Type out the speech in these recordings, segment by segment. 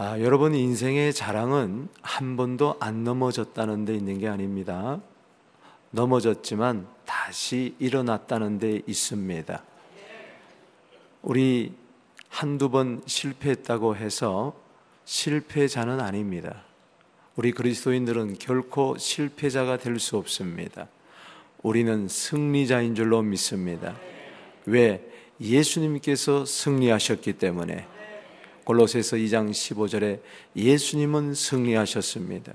아, 여러분 인생의 자랑은 한 번도 안 넘어졌다는 데 있는 게 아닙니다. 넘어졌지만 다시 일어났다는 데 있습니다. 우리 한두 번 실패했다고 해서 실패자는 아닙니다. 우리 그리스도인들은 결코 실패자가 될 수 없습니다. 우리는 승리자인 줄로 믿습니다. 왜? 예수님께서 승리하셨기 때문에 골로새서 2장 15절에 예수님은 승리하셨습니다.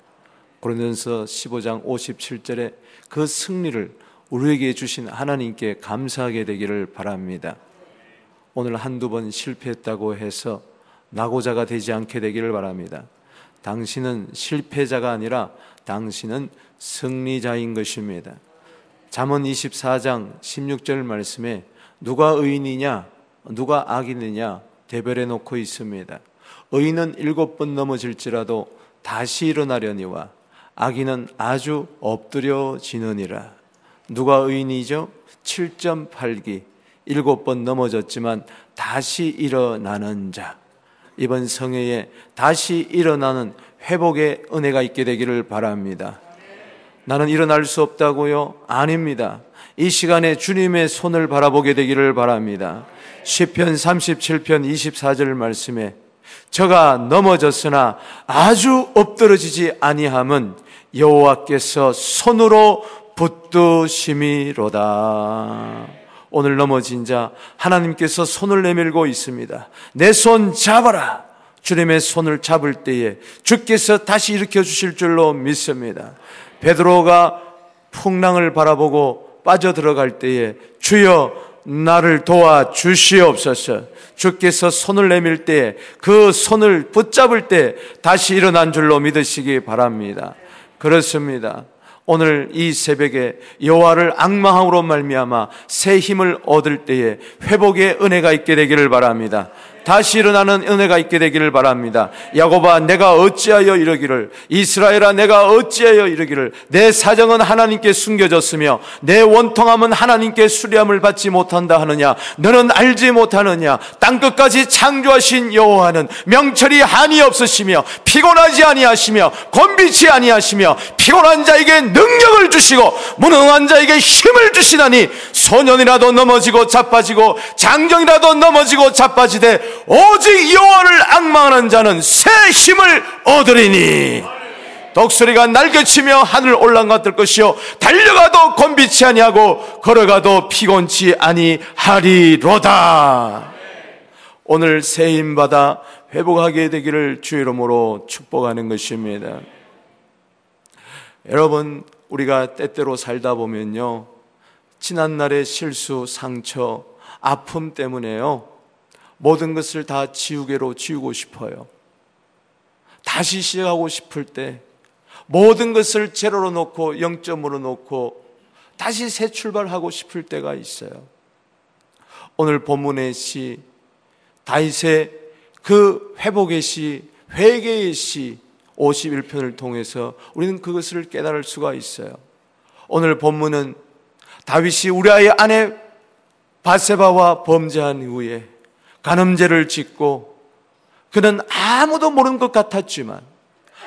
고린도서 15장 57절에 그 승리를 우리에게 주신 하나님께 감사하게 되기를 바랍니다. 오늘 한두 번 실패했다고 해서 낙오자가 되지 않게 되기를 바랍니다. 당신은 실패자가 아니라 당신은 승리자인 것입니다. 잠언 24장 16절 말씀에 누가 의인이냐 누가 악인이냐 대별해 놓고 있습니다. 의인은 일곱 번 넘어질지라도 다시 일어나려니와 악인은 아주 엎드려지느니라. 누가 의인이죠? 7.8기 일곱 번 넘어졌지만 다시 일어나는 자. 이번 성회에 다시 일어나는 회복의 은혜가 있게 되기를 바랍니다. 나는 일어날 수 없다고요? 아닙니다. 이 시간에 주님의 손을 바라보게 되기를 바랍니다. 시편 37편 24절 말씀에 저가 넘어졌으나 아주 엎드러지지 아니함은 여호와께서 손으로 붙드심이로다. 오늘 넘어진 자 하나님께서 손을 내밀고 있습니다. 내 손 잡아라. 주님의 손을 잡을 때에 주께서 다시 일으켜 주실 줄로 믿습니다. 베드로가 풍랑을 바라보고 빠져 들어갈 때에 주여 나를 도와 주시옵소서. 주께서 손을 내밀 때그 손을 붙잡을 때 다시 일어난 줄로 믿으시기 바랍니다. 그렇습니다. 오늘 이 새벽에 여호와를 악마함으로 말미암아 새 힘을 얻을 때에 회복의 은혜가 있게 되기를 바랍니다. 다시 일어나는 은혜가 있게 되기를 바랍니다. 야고바 내가 어찌하여 이러기를 이스라엘아 내가 어찌하여 이러기를 내 사정은 하나님께 숨겨졌으며 내 원통함은 하나님께 수리함을 받지 못한다 하느냐 너는 알지 못하느냐 땅 끝까지 창조하신 여호와는 명철이 한이 없으시며 피곤하지 아니하시며 곤비치 아니하시며 피곤한 자에게 능력을 주시고 무능한 자에게 힘을 주시다니 소년이라도 넘어지고 자빠지고 장정이라도 넘어지고 자빠지되 오직 여호와를 악망하는 자는 새 힘을 얻으리니. 독수리가 날개치며 하늘 올라갔을 것이요. 달려가도 곤비치 아니하고 걸어가도 피곤치 아니하리로다. 오늘 새 힘 받아 회복하게 되기를 주 이름으로 축복하는 것입니다. 여러분 우리가 때때로 살다 보면요. 지난 날의 실수, 상처, 아픔 때문에요 모든 것을 다 지우개로 지우고 싶어요. 다시 시작하고 싶을 때 모든 것을 제로로 놓고 0점으로 놓고 다시 새 출발하고 싶을 때가 있어요. 오늘 본문의 시 다윗의 그 회복의 시, 회개의 시 51편을 통해서 우리는 그것을 깨달을 수가 있어요. 오늘 본문은 다윗이 우리아의 아내 바세바와 범죄한 이후에 간음죄를 짓고 그는 아무도 모르는 것 같았지만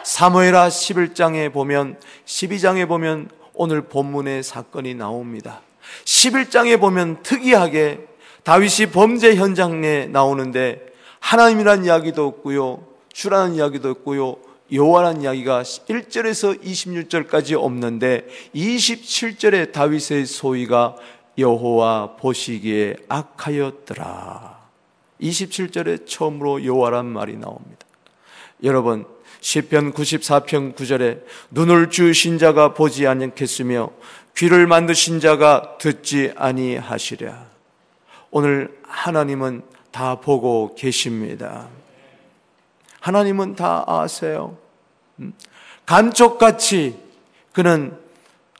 사무엘하 11장에 보면 12장에 보면 오늘 본문의 사건이 나옵니다. 11장에 보면 특이하게 다윗이 범죄 현장에 나오는데 하나님이란 이야기도 없고요. 주라는 이야기도 없고요. 여호와라는 이야기가 1절에서 26절까지 없는데 27절에 다윗의 소위가 여호와 보시기에 악하였더라. 27절에 처음으로 여호와란 말이 나옵니다. 여러분 시편 94편 9절에 눈을 주신 자가 보지 않겠으며 귀를 만드신 자가 듣지 아니하시랴. 오늘 하나님은 다 보고 계십니다. 하나님은 다 아세요. 음? 감쪽같이 그는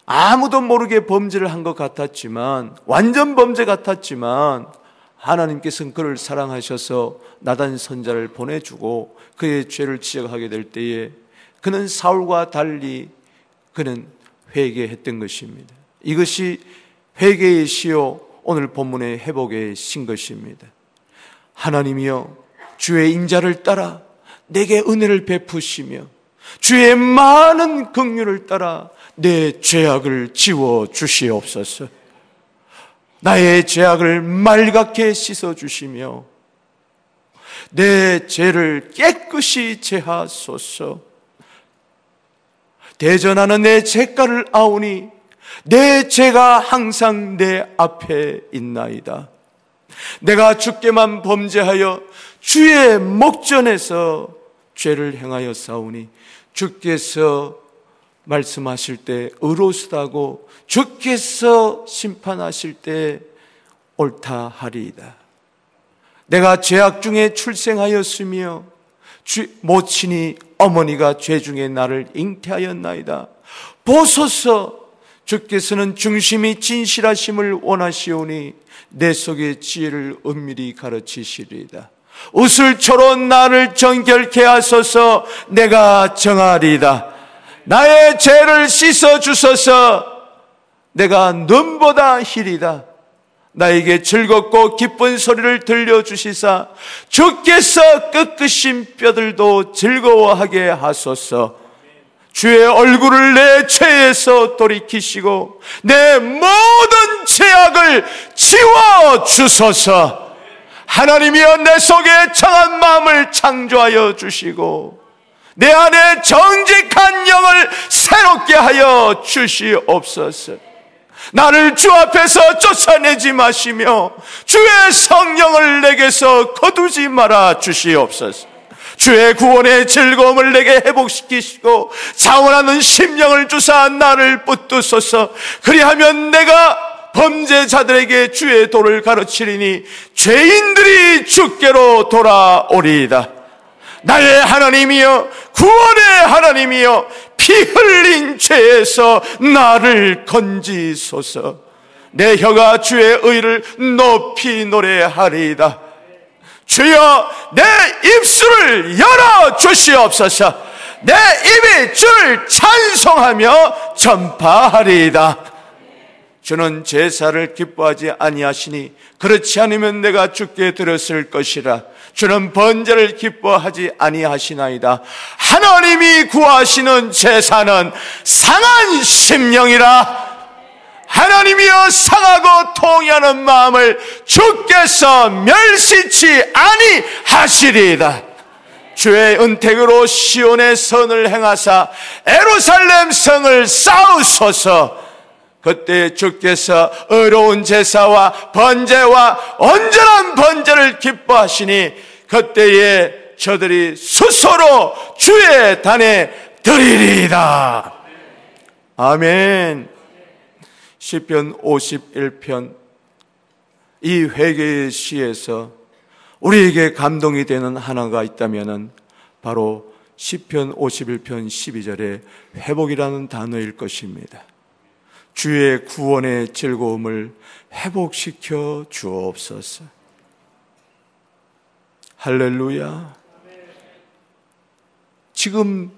아무도 모르게 범죄를 한 것 같았지만 완전 범죄 같았지만 하나님께서는 그를 사랑하셔서 나단 선자를 보내주고 그의 죄를 지적하게 될 때에 그는 사울과 달리 그는 회개했던 것입니다. 이것이 회개의 시요 오늘 본문의 회복의 신 것입니다. 하나님이여 주의 인자를 따라 내게 은혜를 베푸시며 주의 많은 긍휼을 따라 내 죄악을 지워 주시옵소서. 나의 죄악을 말갛게 씻어 주시며 내 죄를 깨끗이 제하소서. 대전하는 내 죄가를 아오니 내 죄가 항상 내 앞에 있나이다. 내가 주께만 범죄하여 주의 목전에서 죄를 행하여 싸우니 주께서 말씀하실 때 의로스다고 주께서 심판하실 때 옳다 하리이다. 내가 죄악 중에 출생하였으며 주, 모친이 어머니가 죄 중에 나를 잉태하였나이다. 보소서 주께서는 중심이 진실하심을 원하시오니 내 속의 지혜를 은밀히 가르치시리이다. 웃을 초로 나를 정결케 하소서 내가 정하리이다. 나의 죄를 씻어 주소서. 내가 눈보다 희리다. 나에게 즐겁고 기쁜 소리를 들려주시사 주께서 끄끄신 뼈들도 즐거워하게 하소서. 주의 얼굴을 내 죄에서 돌이키시고 내 모든 죄악을 지워 주소서. 하나님이여 내 속에 청한 마음을 창조하여 주시고 내 안에 정직한 영을 새롭게 하여 주시옵소서 나를 주 앞에서 쫓아내지 마시며 주의 성령을 내게서 거두지 말아 주시옵소서. 주의 구원의 즐거움을 내게 회복시키시고 자원하는 심령을 주사 나를 붙드소서. 그리하면 내가 범죄자들에게 주의 도를 가르치리니 죄인들이 주께로 돌아오리이다. 나의 하나님이여 구원의 하나님이여 피 흘린 죄에서 나를 건지소서. 내 혀가 주의 의를 높이 노래하리이다. 주여 내 입술을 열어 주시옵소서. 내 입이 줄 찬송하며 전파하리이다. 주는 제사를 기뻐하지 아니하시니 그렇지 않으면 내가 죽게 들었을 것이라 주는 번제를 기뻐하지 아니하시나이다. 하나님이 구하시는 제사는 상한 심령이라. 하나님이여 상하고 통하는 마음을 주께서 멸시치 아니하시리이다. 주의 은택으로 시온의 선을 행하사 에루살렘 성을 쌓으소서 그때 주께서 어려운 제사와 번제와 온전한 번제를 기뻐하시니 그때에 저들이 스스로 주의 단에 드리리이다. 아멘. 시편 51편 이 회개의 시에서 우리에게 감동이 되는 하나가 있다면은 바로 시편 51편 12절에 회복이라는 단어일 것입니다. 주의 구원의 즐거움을 회복시켜 주옵소서. 할렐루야. 지금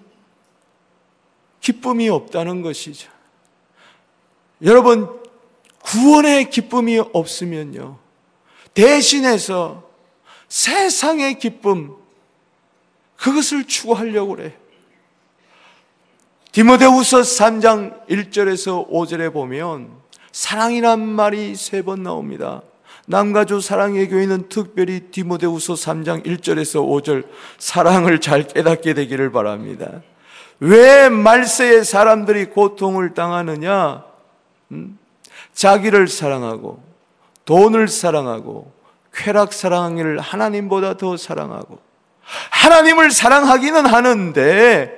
기쁨이 없다는 것이죠. 여러분, 구원의 기쁨이 없으면요. 대신해서 세상의 기쁨, 그것을 추구하려고 그래. 디모데후서 3장 1절에서 5절에 보면 사랑이란 말이 세 번 나옵니다. 남가주 사랑의 교회는 특별히 디모데후서 3장 1절에서 5절 사랑을 잘 깨닫게 되기를 바랍니다. 왜 말세의 사람들이 고통을 당하느냐? 음? 자기를 사랑하고 돈을 사랑하고 쾌락 사랑을 하나님보다 더 사랑하고 하나님을 사랑하기는 하는데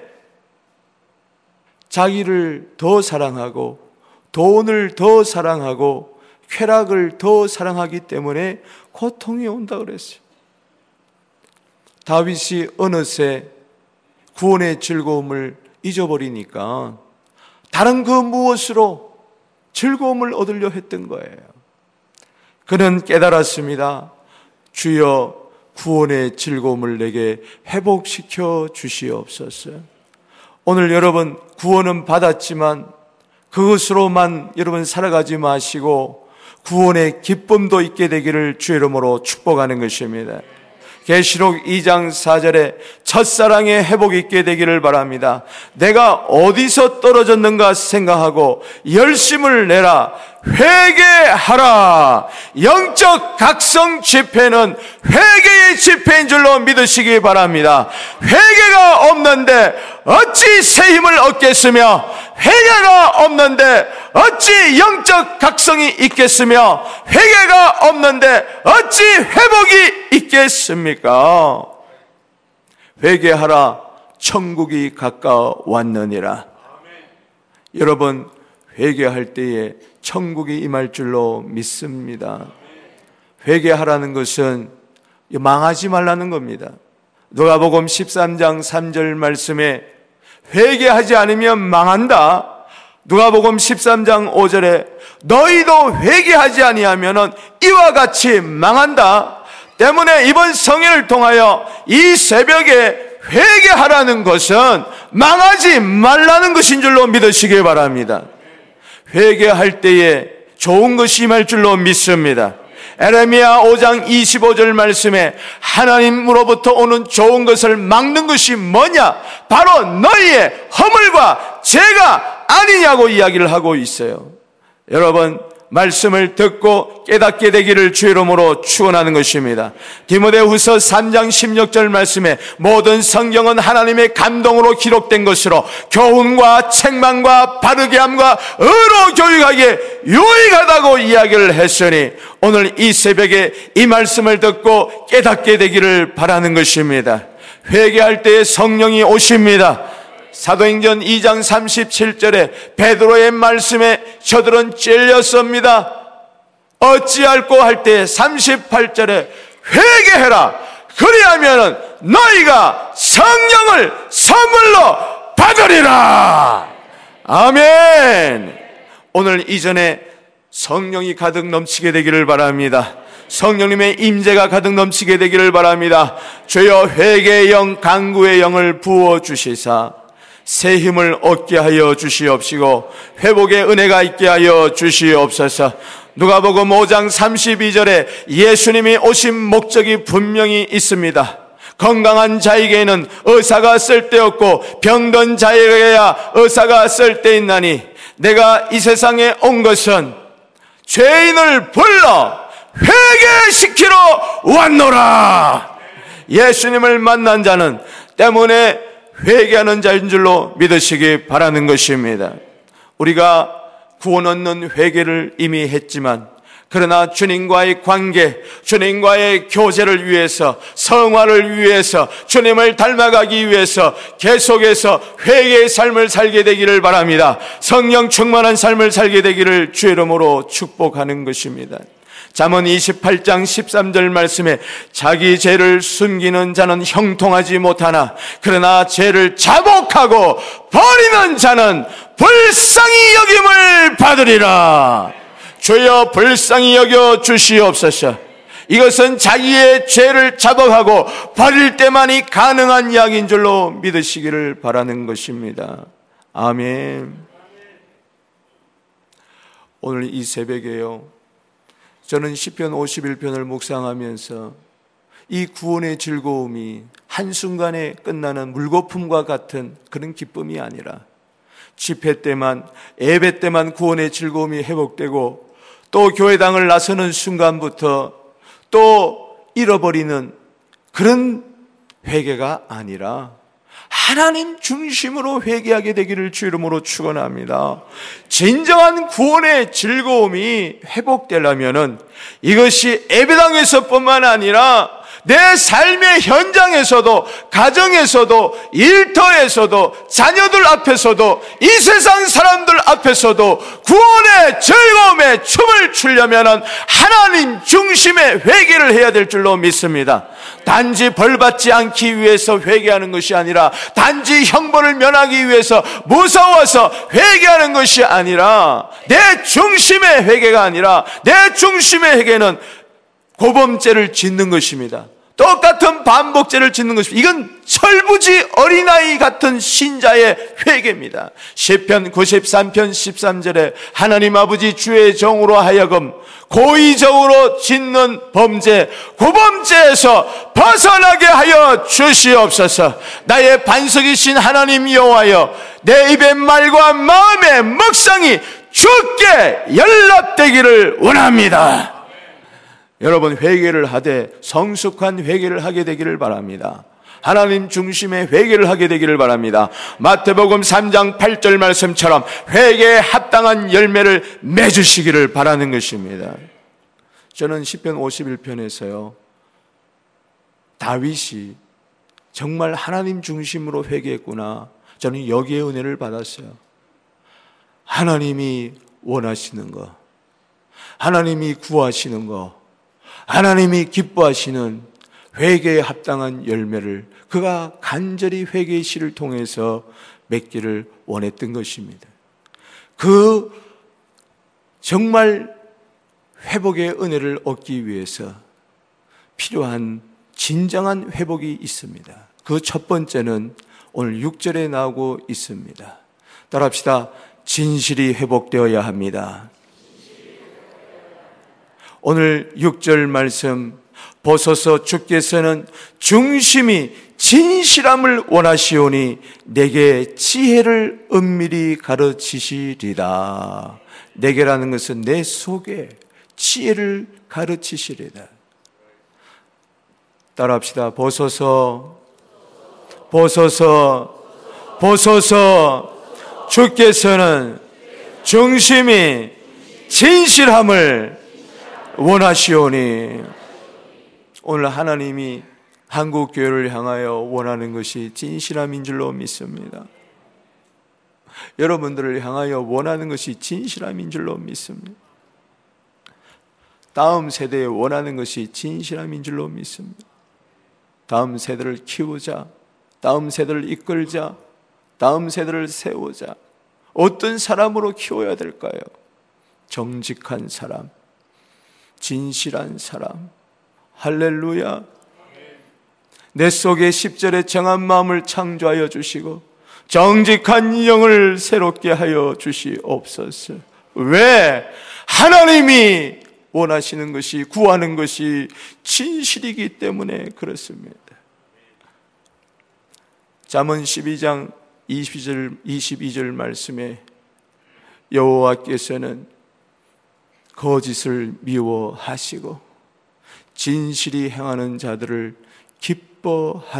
자기를 더 사랑하고 돈을 더 사랑하고 쾌락을 더 사랑하기 때문에 고통이 온다 그랬어요. 다윗이 어느새 구원의 즐거움을 잊어버리니까 다른 그 무엇으로 즐거움을 얻으려 했던 거예요. 그는 깨달았습니다. 주여 구원의 즐거움을 내게 회복시켜 주시옵소서. 오늘 여러분 구원은 받았지만 그것으로만 여러분 살아가지 마시고 구원의 기쁨도 있게 되기를 주의 이름으로 축복하는 것입니다. 계시록 2장 4절에 첫사랑의 회복 있게 되기를 바랍니다. 내가 어디서 떨어졌는가 생각하고 열심을 내라. 회개하라. 영적 각성 집회는 회개의 집회인 줄로 믿으시기 바랍니다. 회개가 없는데 어찌 새 힘을 얻겠으며 회개가 없는데 어찌 영적 각성이 있겠으며 회개가 없는데 어찌 회복이 있겠습니까? 회개하라 천국이 가까웠느니라. 여러분 회개할 때에 천국이 임할 줄로 믿습니다. 회개하라는 것은 망하지 말라는 겁니다. 누가복음 13장 3절 말씀에 회개하지 않으면 망한다. 누가복음 13장 5절에 너희도 회개하지 아니하면은 이와 같이 망한다. 때문에 이번 성회를 통하여 이 새벽에 회개하라는 것은 망하지 말라는 것인 줄로 믿으시기 바랍니다. 회개할 때에 좋은 것이 임할 줄로 믿습니다. 에레미야 5장 25절 말씀에 하나님으로부터 오는 좋은 것을 막는 것이 뭐냐? 바로 너희의 허물과 죄가 아니냐고 이야기를 하고 있어요. 여러분, 말씀을 듣고 깨닫게 되기를 주 이름으로 축원하는 것입니다. 디모데후서 3장 16절 말씀에 모든 성경은 하나님의 감동으로 기록된 것으로 교훈과 책망과 바르게 함과 의로 교육하기에 유익하다고 이야기를 했으니 오늘 이 새벽에 이 말씀을 듣고 깨닫게 되기를 바라는 것입니다. 회개할 때 성령이 오십니다. 사도행전 2장 37절에 베드로의 말씀에 저들은 찔렸습니다. 어찌할꼬 할 때 38절에 회개해라. 그리하면 너희가 성령을 선물로 받으리라. 아멘. 오늘 이전에 성령이 가득 넘치게 되기를 바랍니다. 성령님의 임재가 가득 넘치게 되기를 바랍니다. 주여 회개의 영, 강구의 영을 부어 주시사 새 힘을 얻게 하여 주시옵시고 회복의 은혜가 있게 하여 주시옵소서. 누가복음 5장 32절에 예수님이 오신 목적이 분명히 있습니다. 건강한 자에게는 의사가 쓸데없고 병든 자에게야 의사가 쓸데있나니 내가 이 세상에 온 것은 죄인을 불러 회개시키러 왔노라. 예수님을 만난 자는 때문에 회개하는 자인 줄로 믿으시기 바라는 것입니다. 우리가 구원 얻는 회개를 이미 했지만 그러나 주님과의 관계, 주님과의 교제를 위해서, 성화를 위해서, 주님을 닮아가기 위해서 계속해서 회개의 삶을 살게 되기를 바랍니다. 성령 충만한 삶을 살게 되기를 주 이름으로 축복하는 것입니다. 잠언 28장 13절 말씀에 자기 죄를 숨기는 자는 형통하지 못하나 그러나 죄를 자복하고 버리는 자는 불쌍히 여김을 받으리라. 주여 불쌍히 여겨 주시옵소서. 이것은 자기의 죄를 자복하고 버릴 때만이 가능한 이야기인 줄로 믿으시기를 바라는 것입니다. 아멘. 오늘 이 새벽에요. 저는 시편 51편을 묵상하면서 이 구원의 즐거움이 한순간에 끝나는 물거품과 같은 그런 기쁨이 아니라 집회 때만 예배 때만 구원의 즐거움이 회복되고 또 교회당을 나서는 순간부터 또 잃어버리는 그런 회개가 아니라 하나님 중심으로 회개하게 되기를 주 이름으로 축원합니다. 진정한 구원의 즐거움이 회복되려면은 이것이 예배당에서뿐만 아니라 내 삶의 현장에서도, 가정에서도, 일터에서도, 자녀들 앞에서도, 이 세상 사람들 앞에서도 구원의 즐거움에 춤을 추려면 하나님 중심의 회개를 해야 될 줄로 믿습니다. 단지 벌받지 않기 위해서 회개하는 것이 아니라, 단지 형벌을 면하기 위해서 무서워서 회개하는 것이 아니라, 내 중심의 회개가 아니라, 내 중심의 회개는 고범죄를 짓는 것입니다. 똑같은 반복죄를 짓는 것입니다. 이건 철부지 어린아이 같은 신자의 회개입니다. 시편 93편 13절에 하나님 아버지 주의 정으로 하여금 고의적으로 짓는 범죄, 고범죄에서 벗어나게 하여 주시옵소서. 나의 반석이신 하나님 여호와여, 내 입의 말과 마음의 먹상이 주께 연락되기를 원합니다. 여러분 회개를 하되 성숙한 회개를 하게 되기를 바랍니다. 하나님 중심의 회개를 하게 되기를 바랍니다. 마태복음 3장 8절 말씀처럼 회개에 합당한 열매를 맺으시기를 바라는 것입니다. 저는 10편 51편에서요. 다윗이 정말 하나님 중심으로 회개했구나. 저는 여기에 은혜를 받았어요. 하나님이 원하시는 거, 하나님이 구하시는 거, 하나님이 기뻐하시는 회개에 합당한 열매를 그가 간절히 회개의 시를 통해서 맺기를 원했던 것입니다. 그 정말 회복의 은혜를 얻기 위해서 필요한 진정한 회복이 있습니다. 그 첫 번째는 오늘 6절에 나오고 있습니다. 따라합시다. 진실이 회복되어야 합니다. 오늘 6절 말씀 보소서 주께서는 중심이 진실함을 원하시오니 내게 지혜를 은밀히 가르치시리라. 내게라는 것은 내 속에 지혜를 가르치시리라. 따라합시다. 보소서, 보소서, 보소서, 주께서는 중심이 진실함을 원하시오니 오늘 하나님이 한국 교회를 향하여 원하는 것이 진실함인 줄로 믿습니다. 여러분들을 향하여 원하는 것이 진실함인 줄로 믿습니다. 다음 세대에 원하는 것이 진실함인 줄로 믿습니다. 다음 세대를 키우자, 다음 세대를 이끌자, 다음 세대를 세우자. 어떤 사람으로 키워야 될까요? 정직한 사람, 진실한 사람. 할렐루야. 내 속에 10절의 정한 마음을 창조하여 주시고 정직한 영을 새롭게 하여 주시옵소서. 왜? 하나님이 원하시는 것이 구하는 것이 진실이기 때문에 그렇습니다. 잠언 12장 22절 22절 말씀에 여호와께서는 거짓을 미워하시고 진실이 행하는 자들을 기뻐하시느니라.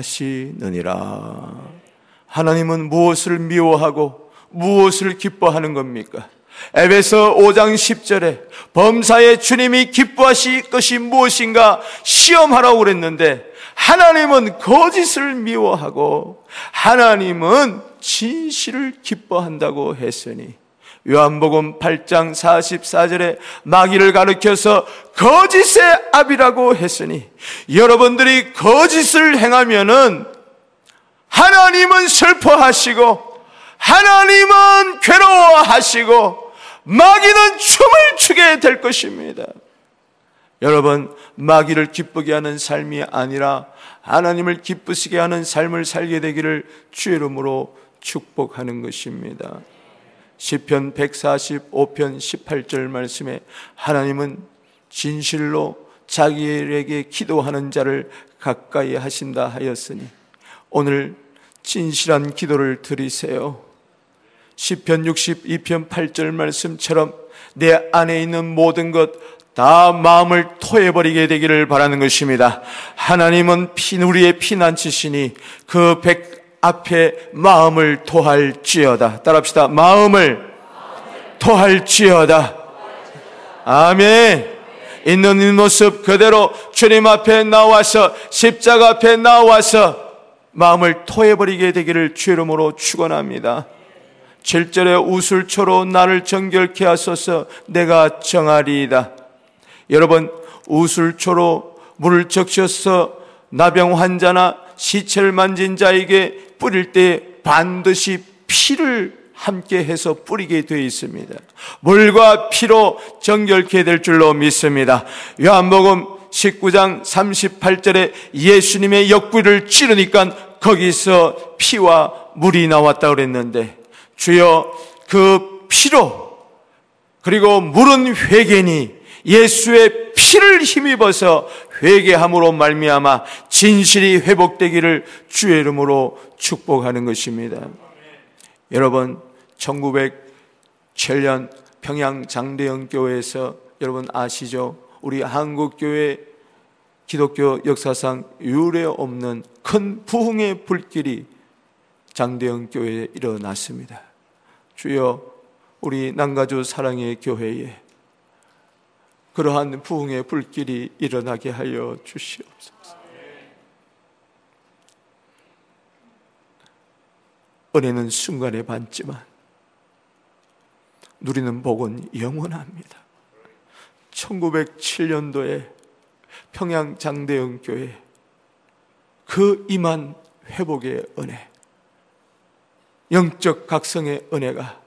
하나님은 무엇을 미워하고 무엇을 기뻐하는 겁니까? 에베소 5장 10절에 범사의 주님이 기뻐하실 것이 무엇인가 시험하라고 그랬는데 하나님은 거짓을 미워하고 하나님은 진실을 기뻐한다고 했으니 요한복음 8장 44절에 마귀를 가르켜서 거짓의 압이라고 했으니 여러분들이 거짓을 행하면은 하나님은 슬퍼하시고 하나님은 괴로워하시고 마귀는 춤을 추게 될 것입니다. 여러분, 마귀를 기쁘게 하는 삶이 아니라 하나님을 기쁘시게 하는 삶을 살게 되기를 주의 이름으로 축복하는 것입니다. 시편 145편 18절 말씀에 하나님은 진실로 자기에게 기도하는 자를 가까이 하신다 하였으니 오늘 진실한 기도를 드리세요. 시편 62편 8절 말씀처럼 내 안에 있는 모든 것 다 마음을 토해버리게 되기를 바라는 것입니다. 하나님은 피누리의 피난치시니 그 백 앞에 마음을 토할지어다. 따라합시다. 마음을 토할지어다. 아멘. 있는 이 모습 그대로 주님 앞에 나와서 십자가 앞에 나와서 마음을 토해버리게 되기를 주 이름으로 축원합니다. 7절에 우술초로 나를 정결케 하소서 내가 정하리이다. 여러분 우술초로 물을 적셔서 나병 환자나 시체를 만진 자에게 뿌릴 때 반드시 피를 함께 해서 뿌리게 되어 있습니다. 물과 피로 정결케 될 줄로 믿습니다. 요한복음 19장 38절에 예수님의 옆구리를 찌르니까 거기서 피와 물이 나왔다 그랬는데 주여 그 피로 그리고 물은 회개니 예수의 피를 힘입어서 회개함으로 말미암아 진실이 회복되기를 주의 이름으로 축복하는 것입니다. 여러분 1907년 평양 장대영 교회에서 여러분 아시죠? 우리 한국 교회 기독교 역사상 유례 없는 큰 부흥의 불길이 장대영 교회에 일어났습니다. 주여 우리 남가주 사랑의 교회에 그러한 부흥의 불길이 일어나게 하여 주시옵소서. 은혜는 순간에 받지만 누리는 복은 영원합니다. 1907년도에 평양 장대영 교회 그 임한 회복의 은혜, 영적 각성의 은혜가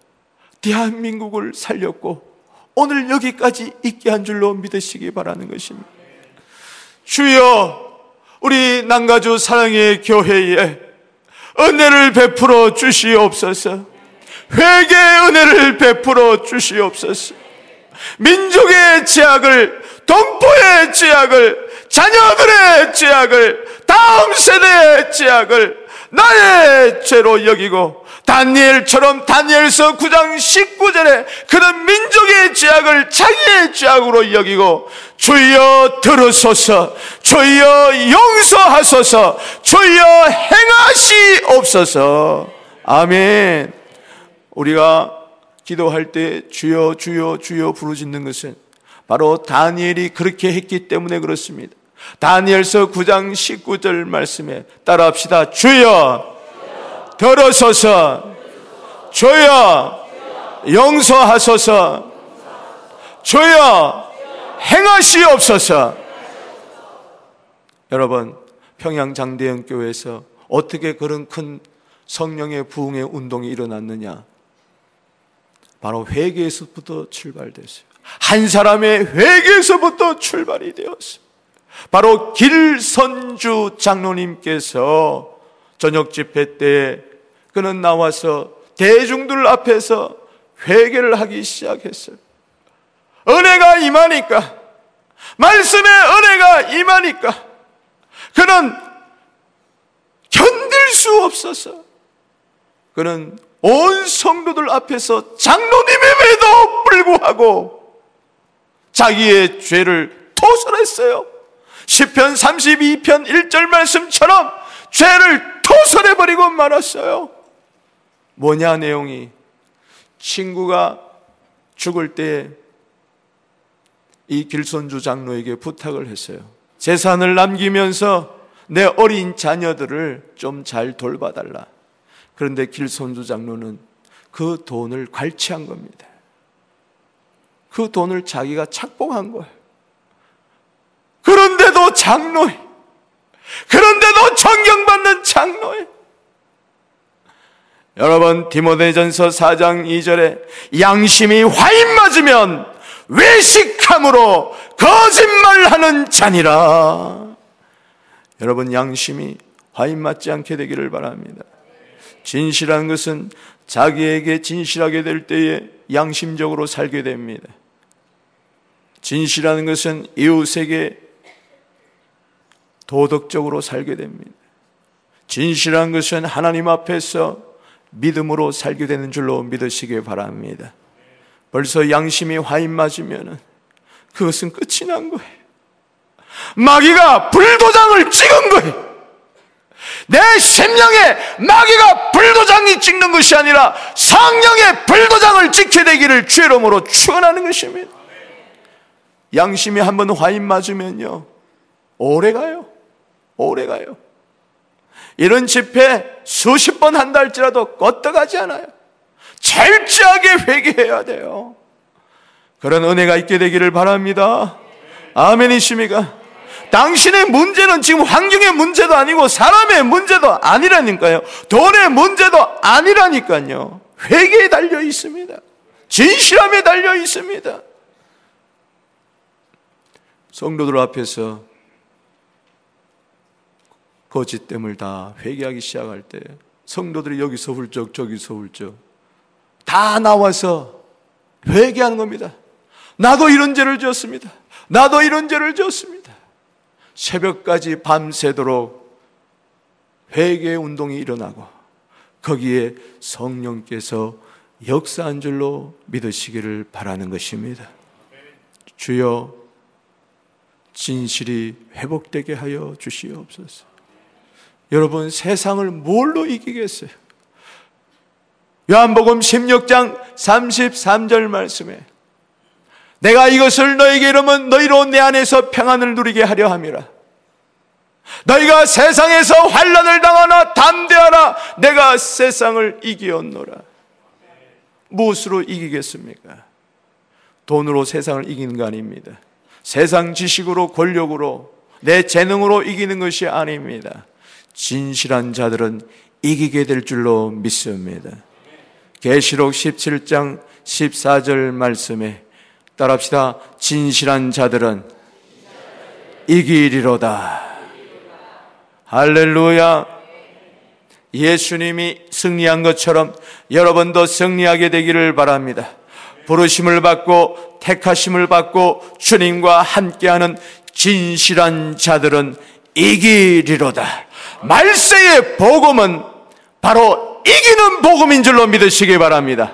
대한민국을 살렸고 오늘 여기까지 있게 한 줄로 믿으시기 바라는 것입니다. 주여, 우리 남가주 사랑의 교회에 은혜를 베풀어 주시옵소서. 회개의 은혜를 베풀어 주시옵소서. 민족의 죄악을, 동포의 죄악을, 자녀들의 죄악을, 다음 세대의 죄악을 나의 죄로 여기고 다니엘처럼 다니엘서 9장 19절에 그런 민족의 죄악을 자기의 죄악으로 여기고 주여 들으소서 주여 용서하소서 주여 행하시옵소서. 아멘. 우리가 기도할 때 주여 주여 주여 부르짖는 것은 바로 다니엘이 그렇게 했기 때문에 그렇습니다 다니엘서 9장 19절 말씀에 따라합시다. 주여 들어서서 주여 용서하소서 주여 행하시옵소서. 여러분 평양 장대영 교회에서 어떻게 그런 큰 성령의 부흥의 운동이 일어났느냐? 바로 회개에서부터 출발됐어요. 한 사람의 회개에서부터 출발이 되었어요 바로 길선주 장로님께서 저녁 집회 때 그는 나와서 대중들 앞에서 회개를 하기 시작했어요. 은혜가 임하니까, 말씀의 은혜가 임하니까, 그는 견딜 수 없어서, 그는 온 성도들 앞에서 장로님임에도 불구하고 자기의 죄를 토설했어요. 10편 32편 1절 말씀처럼 죄를 토설해 버리고 말았어요. 뭐냐 내용이 친구가 죽을 때이 길손주 장로에게 부탁을 했어요. 재산을 남기면서 내 어린 자녀들을 좀 잘 돌봐달라. 그런데 길손주 장로는 그 돈을 갈취한 겁니다. 그 돈을 자기가 착복한 거예요. 그런데도 장로에, 그런데도 존경받는 장로에, 여러분 디모데전서 4장 2절에 양심이 화인 맞으면 외식함으로 거짓말하는 자니라. 여러분 양심이 화인 맞지 않게 되기를 바랍니다. 진실한 것은 자기에게 진실하게 될 때에 양심적으로 살게 됩니다. 진실한 것은 이웃에게 도덕적으로 살게 됩니다. 진실한 것은 하나님 앞에서 믿음으로 살게 되는 줄로 믿으시기 바랍니다. 벌써 양심이 화인 맞으면 그것은 끝이 난 거예요. 마귀가 불도장을 찍은 거예요. 내 심령에 마귀가 불도장이 찍는 것이 아니라 성령의 불도장을 찍게 되기를 죄로으로 축원하는 것입니다. 양심이 한번 화인 맞으면요 오래 가요. 오래 가요. 이런 집회 수십 번 한다 할지라도 껐떡하지 않아요. 철저하게 회개해야 돼요. 그런 은혜가 있게 되기를 바랍니다. 아멘이십니까? 당신의 문제는 지금 환경의 문제도 아니고 사람의 문제도 아니라니까요. 돈의 문제도 아니라니까요. 회개에 달려 있습니다. 진실함에 달려 있습니다. 성도들 앞에서 거짓됨을 다 회개하기 시작할 때 성도들이 여기서 훌쩍 저기서 훌쩍 다 나와서 회개하는 겁니다. 나도 이런 죄를 지었습니다. 나도 이런 죄를 지었습니다. 새벽까지 밤새도록 회개 운동이 일어나고 거기에 성령께서 역사한 줄로 믿으시기를 바라는 것입니다. 주여 진실이 회복되게 하여 주시옵소서. 여러분 세상을 뭘로 이기겠어요? 요한복음 16장 33절 말씀에 내가 이것을 너에게 이르면 너희로 내 안에서 평안을 누리게 하려 함이라. 너희가 세상에서 환란을 당하나 담대하라. 내가 세상을 이기었노라. 무엇으로 이기겠습니까? 돈으로 세상을 이기는 거 아닙니다. 세상 지식으로 권력으로 내 재능으로 이기는 것이 아닙니다. 진실한 자들은 이기게 될 줄로 믿습니다. 계시록 17장 14절 말씀에 따라합시다. 진실한 자들은 이기리로다. 할렐루야. 예수님이 승리한 것처럼 여러분도 승리하게 되기를 바랍니다. 부르심을 받고 택하심을 받고 주님과 함께하는 진실한 자들은 이기리로다. 말세의 복음은 바로 이기는 복음인 줄로 믿으시기 바랍니다.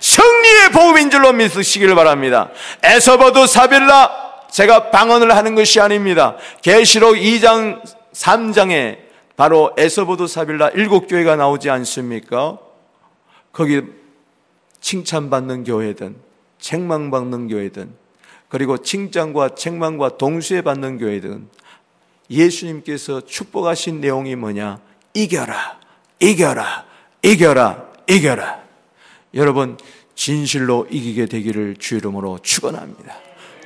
승리의 복음인 줄로 믿으시길 바랍니다. 에서버드 사빌라 제가 방언을 하는 것이 아닙니다. 계시록 2장 3장에 바로 에서버드 사빌라 일곱 교회가 나오지 않습니까? 거기 칭찬받는 교회든 책망받는 교회든 그리고 칭찬과 책망과 동시에 받는 교회든 예수님께서 축복하신 내용이 뭐냐? 이겨라, 이겨라, 이겨라, 이겨라. 여러분 진실로 이기게 되기를 주 이름으로 축원합니다.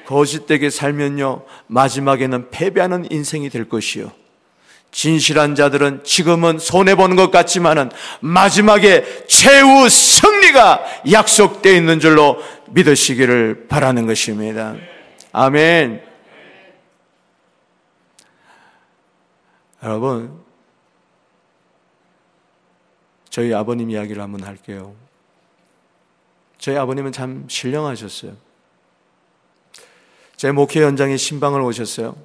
거짓되게 살면요 마지막에는 패배하는 인생이 될 것이요. 진실한 자들은 지금은 손해 보는 것 같지만은 마지막에 최후 승리가 약속되어 있는 줄로 믿으시기를 바라는 것입니다. 아멘. 여러분, 저희 아버님 이야기를 한번 할게요. 저희 아버님은 참 신령하셨어요. 제 목회 현장에 신방을 오셨어요.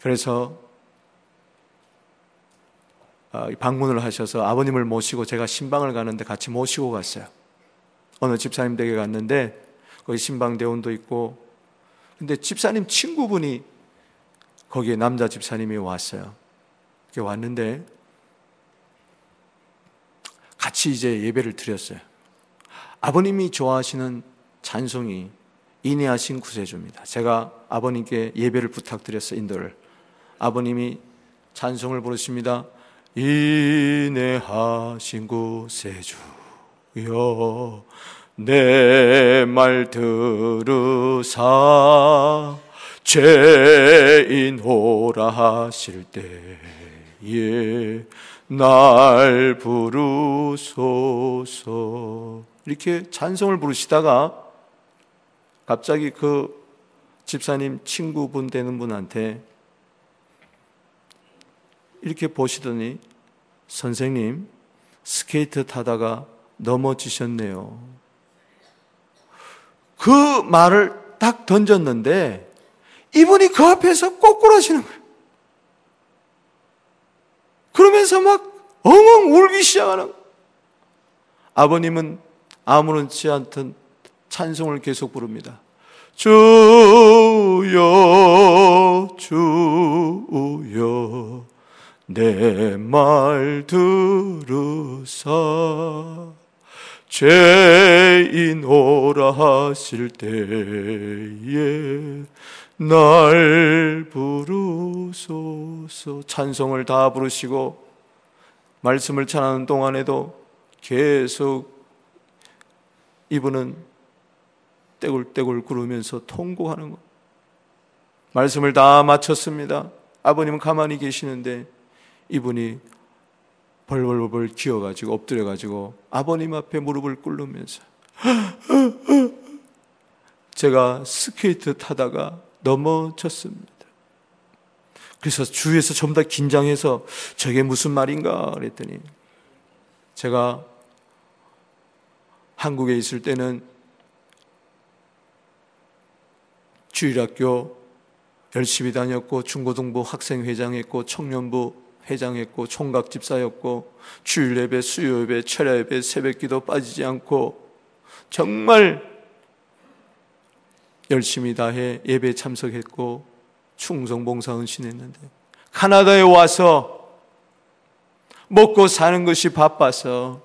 그래서 아, 방문을 하셔서 아버님을 모시고 제가 신방을 가는데 같이 모시고 갔어요. 어느 집사님 댁에 갔는데 거기 신방 대원도 있고 근데 집사님 친구분이 거기에 남자 집사님이 왔어요. 왔는데 같이 이제 예배를 드렸어요. 아버님이 좋아하시는 찬송이 인내하신 구세주입니다. 제가 아버님께 예배를 부탁드렸어 인도를. 아버님이 찬송을 부르십니다. 인내하신 구세주여 내 말 들으사 죄인 오라 하실 때에 날 부르소서 이렇게 찬송을 부르시다가 갑자기 그 집사님 친구분 되는 분한테 이렇게 보시더니 선생님 스케이트 타다가 넘어지셨네요. 그 말을 딱 던졌는데 이분이 그 앞에서 꼬꾸라시는 거예요. 그러면서 막 엉엉 울기 시작하는. 아버님은 아무렇지 않던 찬송을 계속 부릅니다. 주여, 주여, 내 말 들으사, 죄인 오라 하실 때에, 날 부르소서. 찬송을 다 부르시고, 말씀을 찬하는 동안에도 계속 이분은 떼굴떼굴 구르면서 통곡하는 것. 말씀을 다 마쳤습니다. 아버님은 가만히 계시는데 이분이 벌벌벌 기어가지고 엎드려가지고 아버님 앞에 무릎을 꿇으면서 제가 스케이트 타다가 넘어졌습니다. 그래서 주위에서 전부 다 긴장해서 저게 무슨 말인가 그랬더니 제가 한국에 있을 때는 주일학교 열심히 다녔고 중고등부 학생회장했고 청년부 회장했고 총각 집사였고 주일 예배, 수요 예배, 철야 예배, 새벽 기도 빠지지 않고 정말 열심히 다해 예배 참석했고 충성 봉사 헌신했는데 카나다에 와서 먹고 사는 것이 바빠서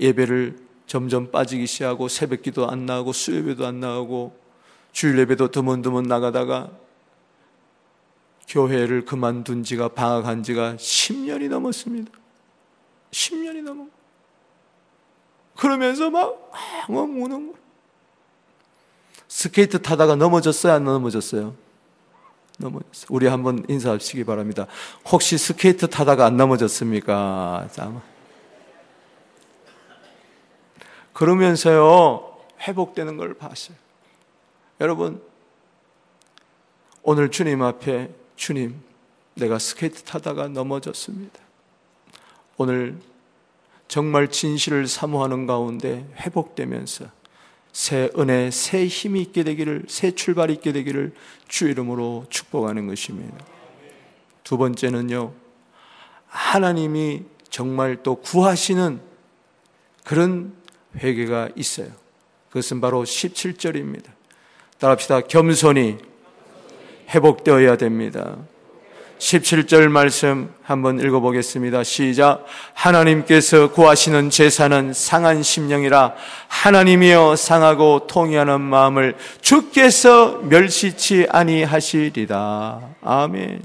예배를 점점 빠지기 시작하고 새벽기도 안 나가고 수요예배도 안 나가고 주일 예배도 드문드문 나가다가 교회를 그만둔 지가 방황한 지가 10년이 넘었습니다. 10년이 넘어. 그러면서 막 엉엉 우는 거. 스케이트 타다가 넘어졌어요? 안 넘어졌어요? 넘어졌어요. 우리 한번 인사하시기 바랍니다. 혹시 스케이트 타다가 안 넘어졌습니까? 자, 그러면서요, 회복되는 걸 봤어요. 여러분, 오늘 주님 앞에 주님, 내가 스케이트 타다가 넘어졌습니다. 오늘 정말 진실을 사모하는 가운데 회복되면서 새 은혜, 새 힘이 있게 되기를, 새 출발이 있게 되기를 주 이름으로 축복하는 것입니다. 두 번째는요, 하나님이 정말 또 구하시는 그런 회개가 있어요. 그것은 바로 17절입니다. 따라합시다. 겸손히 회복되어야 됩니다. 17절 말씀 한번 읽어보겠습니다. 시작. 하나님께서 구하시는 제사는 상한 심령이라 하나님이여 상하고 통이하는 마음을 주께서 멸시치 아니하시리다. 아멘.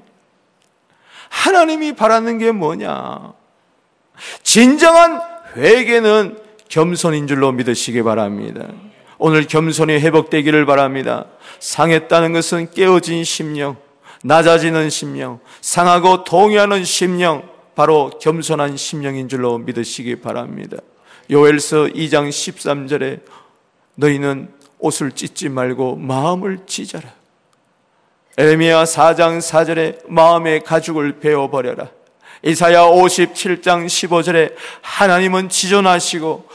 하나님이 바라는 게 뭐냐? 진정한 회개는 겸손인 줄로 믿으시기 바랍니다. 오늘 겸손히 회복되기를 바랍니다. 상했다는 것은 깨어진 심령, 낮아지는 심령, 상하고 동의하는 심령, 바로 겸손한 심령인 줄로 믿으시기 바랍니다. 요엘서 2장 13절에 너희는 옷을 찢지 말고 마음을 찢어라. 에레미야 4장 4절에 마음의 가죽을 베어버려라. 이사야 57장 15절에 하나님은 지존하시고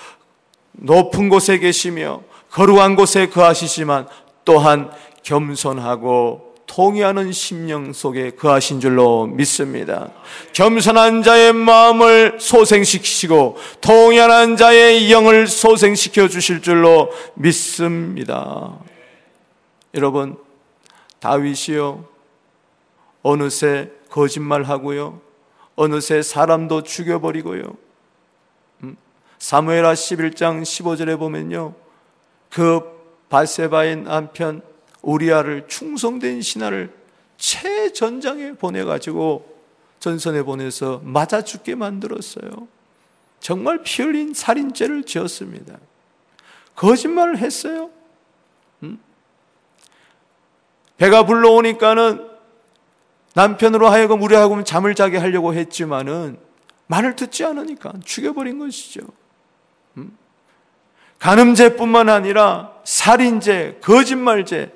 높은 곳에 계시며 거룩한 곳에 거하시지만 또한 겸손하고 통의하는 심령 속에 거하신 줄로 믿습니다. 겸손한 자의 마음을 소생시키시고 통의하는 자의 영을 소생시켜 주실 줄로 믿습니다. 여러분, 다윗이요. 어느새 거짓말하고요. 어느새 사람도 죽여버리고요. 음, 사무엘하 11장 15절에 보면요. 그 바세바의 남편 우리아를 충성된 신하를 최전장에 보내가지고 전선에 보내서 맞아 죽게 만들었어요. 정말 피 흘린 살인죄를 지었습니다. 거짓말을 했어요. 음? 배가 불러오니까는 남편으로 하여금 우리하고 잠을 자게 하려고 했지만은 말을 듣지 않으니까 죽여버린 것이죠. 간음죄뿐만 아니라 살인죄, 거짓말죄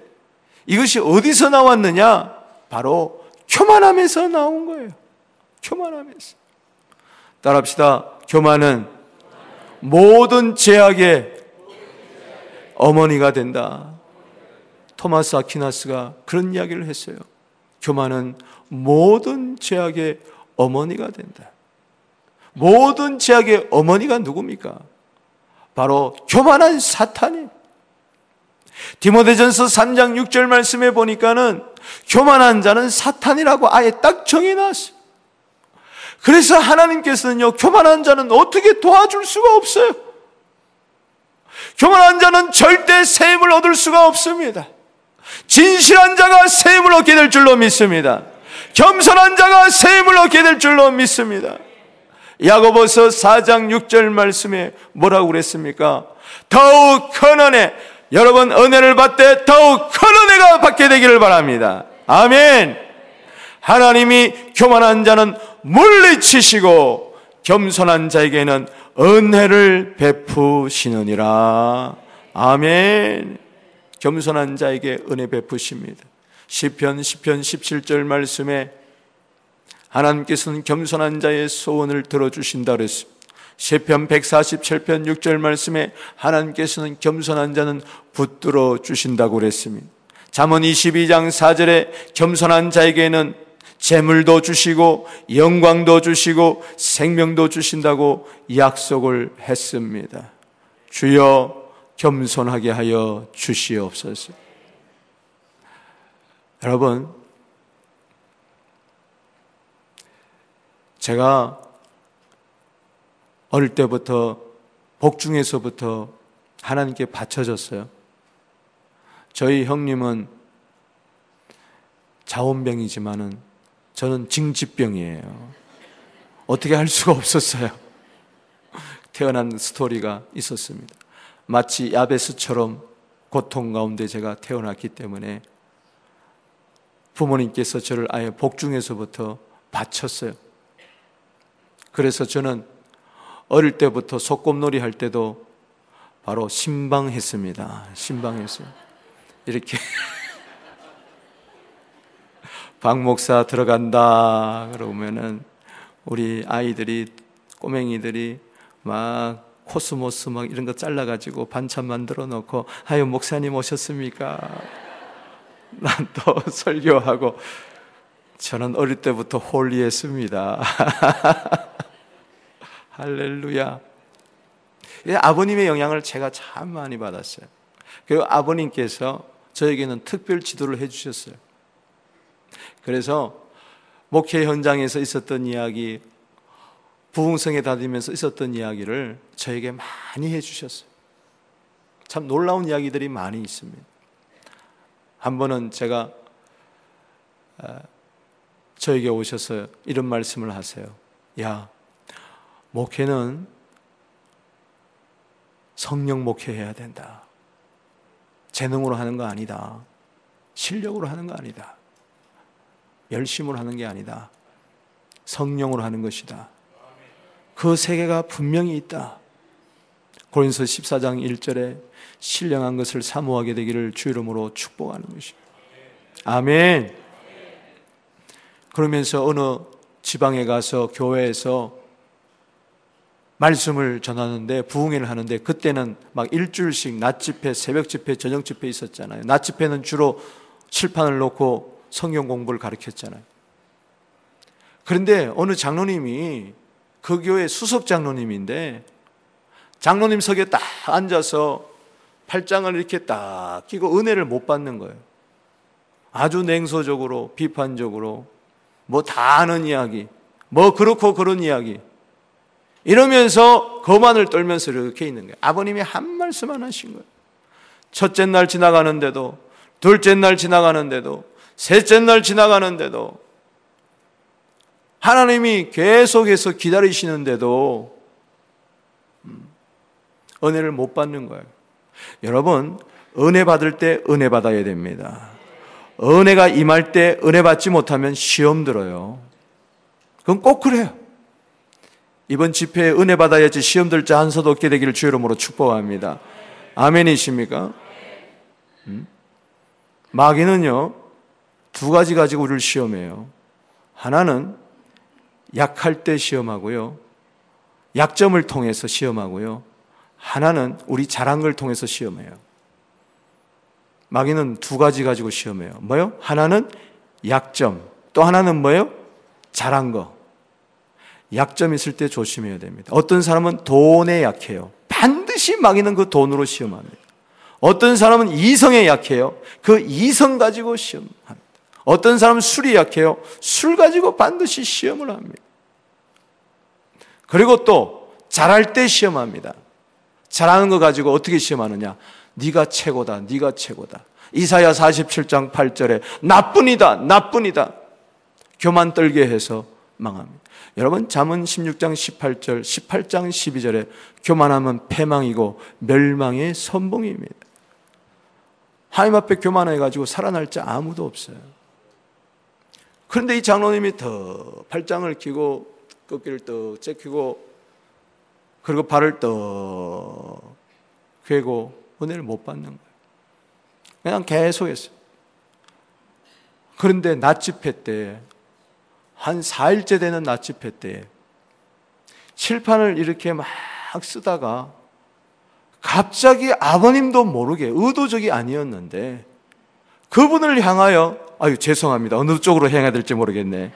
이것이 어디서 나왔느냐? 바로 교만함에서 나온 거예요. 교만함에서. 따라합시다. 교만은 모든 죄악의 어머니가 된다. 토마스 아퀴나스가 그런 이야기를 했어요. 교만은 모든 죄악의 어머니가 된다. 모든 죄악의 어머니가 누굽니까? 바로 교만한 사탄이 디모데전서 3장 6절 말씀에 보니까는 교만한 자는 사탄이라고 아예 딱 정해놨어요. 그래서 하나님께서는요, 교만한 자는 어떻게 도와줄 수가 없어요. 교만한 자는 절대 세임을 얻을 수가 없습니다. 진실한 자가 세임을 얻게 될 줄로 믿습니다. 겸손한 자가 세임을 얻게 될 줄로 믿습니다. 야고보서 4장 6절 말씀에 뭐라고 그랬습니까? 더욱 큰 은혜, 여러분 은혜를 받되 더욱 큰 은혜가 받게 되기를 바랍니다. 아멘. 하나님이 교만한 자는 물리치시고 겸손한 자에게는 은혜를 베푸시느니라. 아멘. 겸손한 자에게 은혜 베푸십니다. 시편 10편 17절 말씀에 하나님께서는 겸손한 자의 소원을 들어 주신다 그랬습니다. 시편 147편 6절 말씀에 하나님께서는 겸손한 자는 붙들어 주신다고 그랬습니다. 잠언 22장 4절에 겸손한 자에게는 재물도 주시고 영광도 주시고 생명도 주신다고 약속을 했습니다. 주여 겸손하게 하여 주시옵소서. 여러분, 제가 어릴 때부터 복중에서부터 하나님께 바쳐졌어요. 저희 형님은 자원병이지만은 저는 징집병이에요. 어떻게 할 수가 없었어요. 태어난 스토리가 있었습니다. 마치 야베스처럼 고통 가운데 제가 태어났기 때문에 부모님께서 저를 아예 복중에서부터 바쳤어요. 그래서 저는 어릴 때부터 소꿉놀이 할 때도 바로 심방했습니다. 심방했어요. 이렇게 박 목사 들어간다 그러면은 우리 아이들이 꼬맹이들이 막 코스모스 막 이런 거 잘라가지고 반찬 만들어 놓고 하여 목사님 오셨습니까? 난 또 설교하고 저는 어릴 때부터 홀리했습니다. 할렐루야. 아버님의 영향을 제가 참 많이 받았어요. 그리고 아버님께서 저에게는 특별 지도를 해주셨어요. 그래서 목회 현장에서 있었던 이야기, 부흥성에 다니면서 있었던 이야기를 저에게 많이 해주셨어요. 참 놀라운 이야기들이 많이 있습니다. 한 번은 제가 아, 저에게 오셔서 이런 말씀을 하세요. 야, 목회는 성령 목회해야 된다. 재능으로 하는 거 아니다. 실력으로 하는 거 아니다. 열심으로 하는 게 아니다. 성령으로 하는 것이다. 그 세계가 분명히 있다. 고린서 14장 1절에 신령한 것을 사모하게 되기를 주 이름으로 축복하는 것입니다. 아멘. 그러면서 어느 지방에 가서 교회에서 말씀을 전하는데 부흥회를 하는데 그때는 막 일주일씩 낮 집회, 새벽 집회, 저녁 집회 있었잖아요. 낮 집회는 주로 칠판을 놓고 성경 공부를 가르쳤잖아요. 그런데 어느 장로님이 그 교회 수석 장로님인데 장로님 석에 딱 앉아서 팔짱을 이렇게 딱 끼고 은혜를 못 받는 거예요. 아주 냉소적으로 비판적으로 뭐 다 아는 이야기, 뭐 그렇고 그런 이야기. 이러면서 거만을 떨면서 이렇게 있는 거예요. 아버님이 한 말씀만 하신 거예요. 첫째 날 지나가는데도, 둘째 날 지나가는데도, 셋째 날 지나가는데도, 하나님이 계속해서 기다리시는데도, 음, 은혜를 못 받는 거예요. 여러분, 은혜 받을 때 은혜 받아야 됩니다. 은혜가 임할 때 은혜 받지 못하면 시험 들어요. 그건 꼭 그래요. 이번 집회에 은혜 받아야지 시험 들 자 한 서도 없게 되기를 주 이름으로 축복합니다. 아멘이십니까? 음? 마귀는요, 두 가지 가지고 우리를 시험해요. 하나는 약할 때 시험하고요. 약점을 통해서 시험하고요. 하나는 우리 잘한 걸 통해서 시험해요. 마귀는 두 가지 가지고 시험해요. 뭐요? 하나는 약점, 또 하나는 뭐요? 잘한 거. 약점 있을 때 조심해야 됩니다. 어떤 사람은 돈에 약해요. 반드시 마귀는 그 돈으로 시험합니다. 어떤 사람은 이성에 약해요. 그 이성 가지고 시험합니다. 어떤 사람은 술이 약해요. 술 가지고 반드시 시험을 합니다. 그리고 또 잘할 때 시험합니다. 잘하는 거 가지고 어떻게 시험하느냐? 네가 최고다. 네가 최고다. 이사야 47장 8절에 나뿐이다. 나뿐이다. 교만 떨게 해서 망합니다. 여러분 잠언 16장 18절, 18장 12절에 교만하면 패망이고 멸망의 선봉입니다. 하나님 앞에 교만해 가지고 살아날 자 아무도 없어요. 그런데 이 장로님이 더 팔짱을 끼고 꺾기를 떡 제키고 그리고 발을 떡 괴고 은혜를 못 받는 거예요. 그냥 계속 했어요. 그런데 낮집회 때, 한 4일째 되는 낮 집회 때, 칠판을 이렇게 막 쓰다가 갑자기 아버님도 모르게 의도적이 아니었는데 그분을 향하여 아유 죄송합니다. 어느 쪽으로 향해야 될지 모르겠네.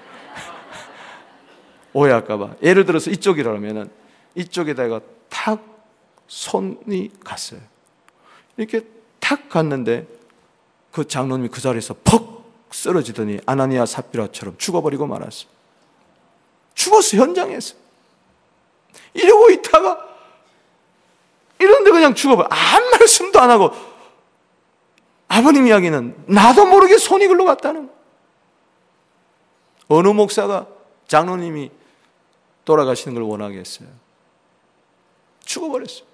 오해할까봐. 예를 들어서 이쪽이라면은 이쪽에다가 탁 손이 갔어요. 이렇게 탁 갔는데 그 장로님이 그 자리에서 퍽 쓰러지더니 아나니아 삽비라처럼 죽어버리고 말았어. 죽었어 현장에서. 이러고 있다가 이런데 그냥 죽어버려. 아무 말씀도 안 하고 아버님 이야기는 나도 모르게 손이 글로 갔다는 어느 목사가 장로님이 돌아가시는 걸 원하겠어요. 죽어버렸어요.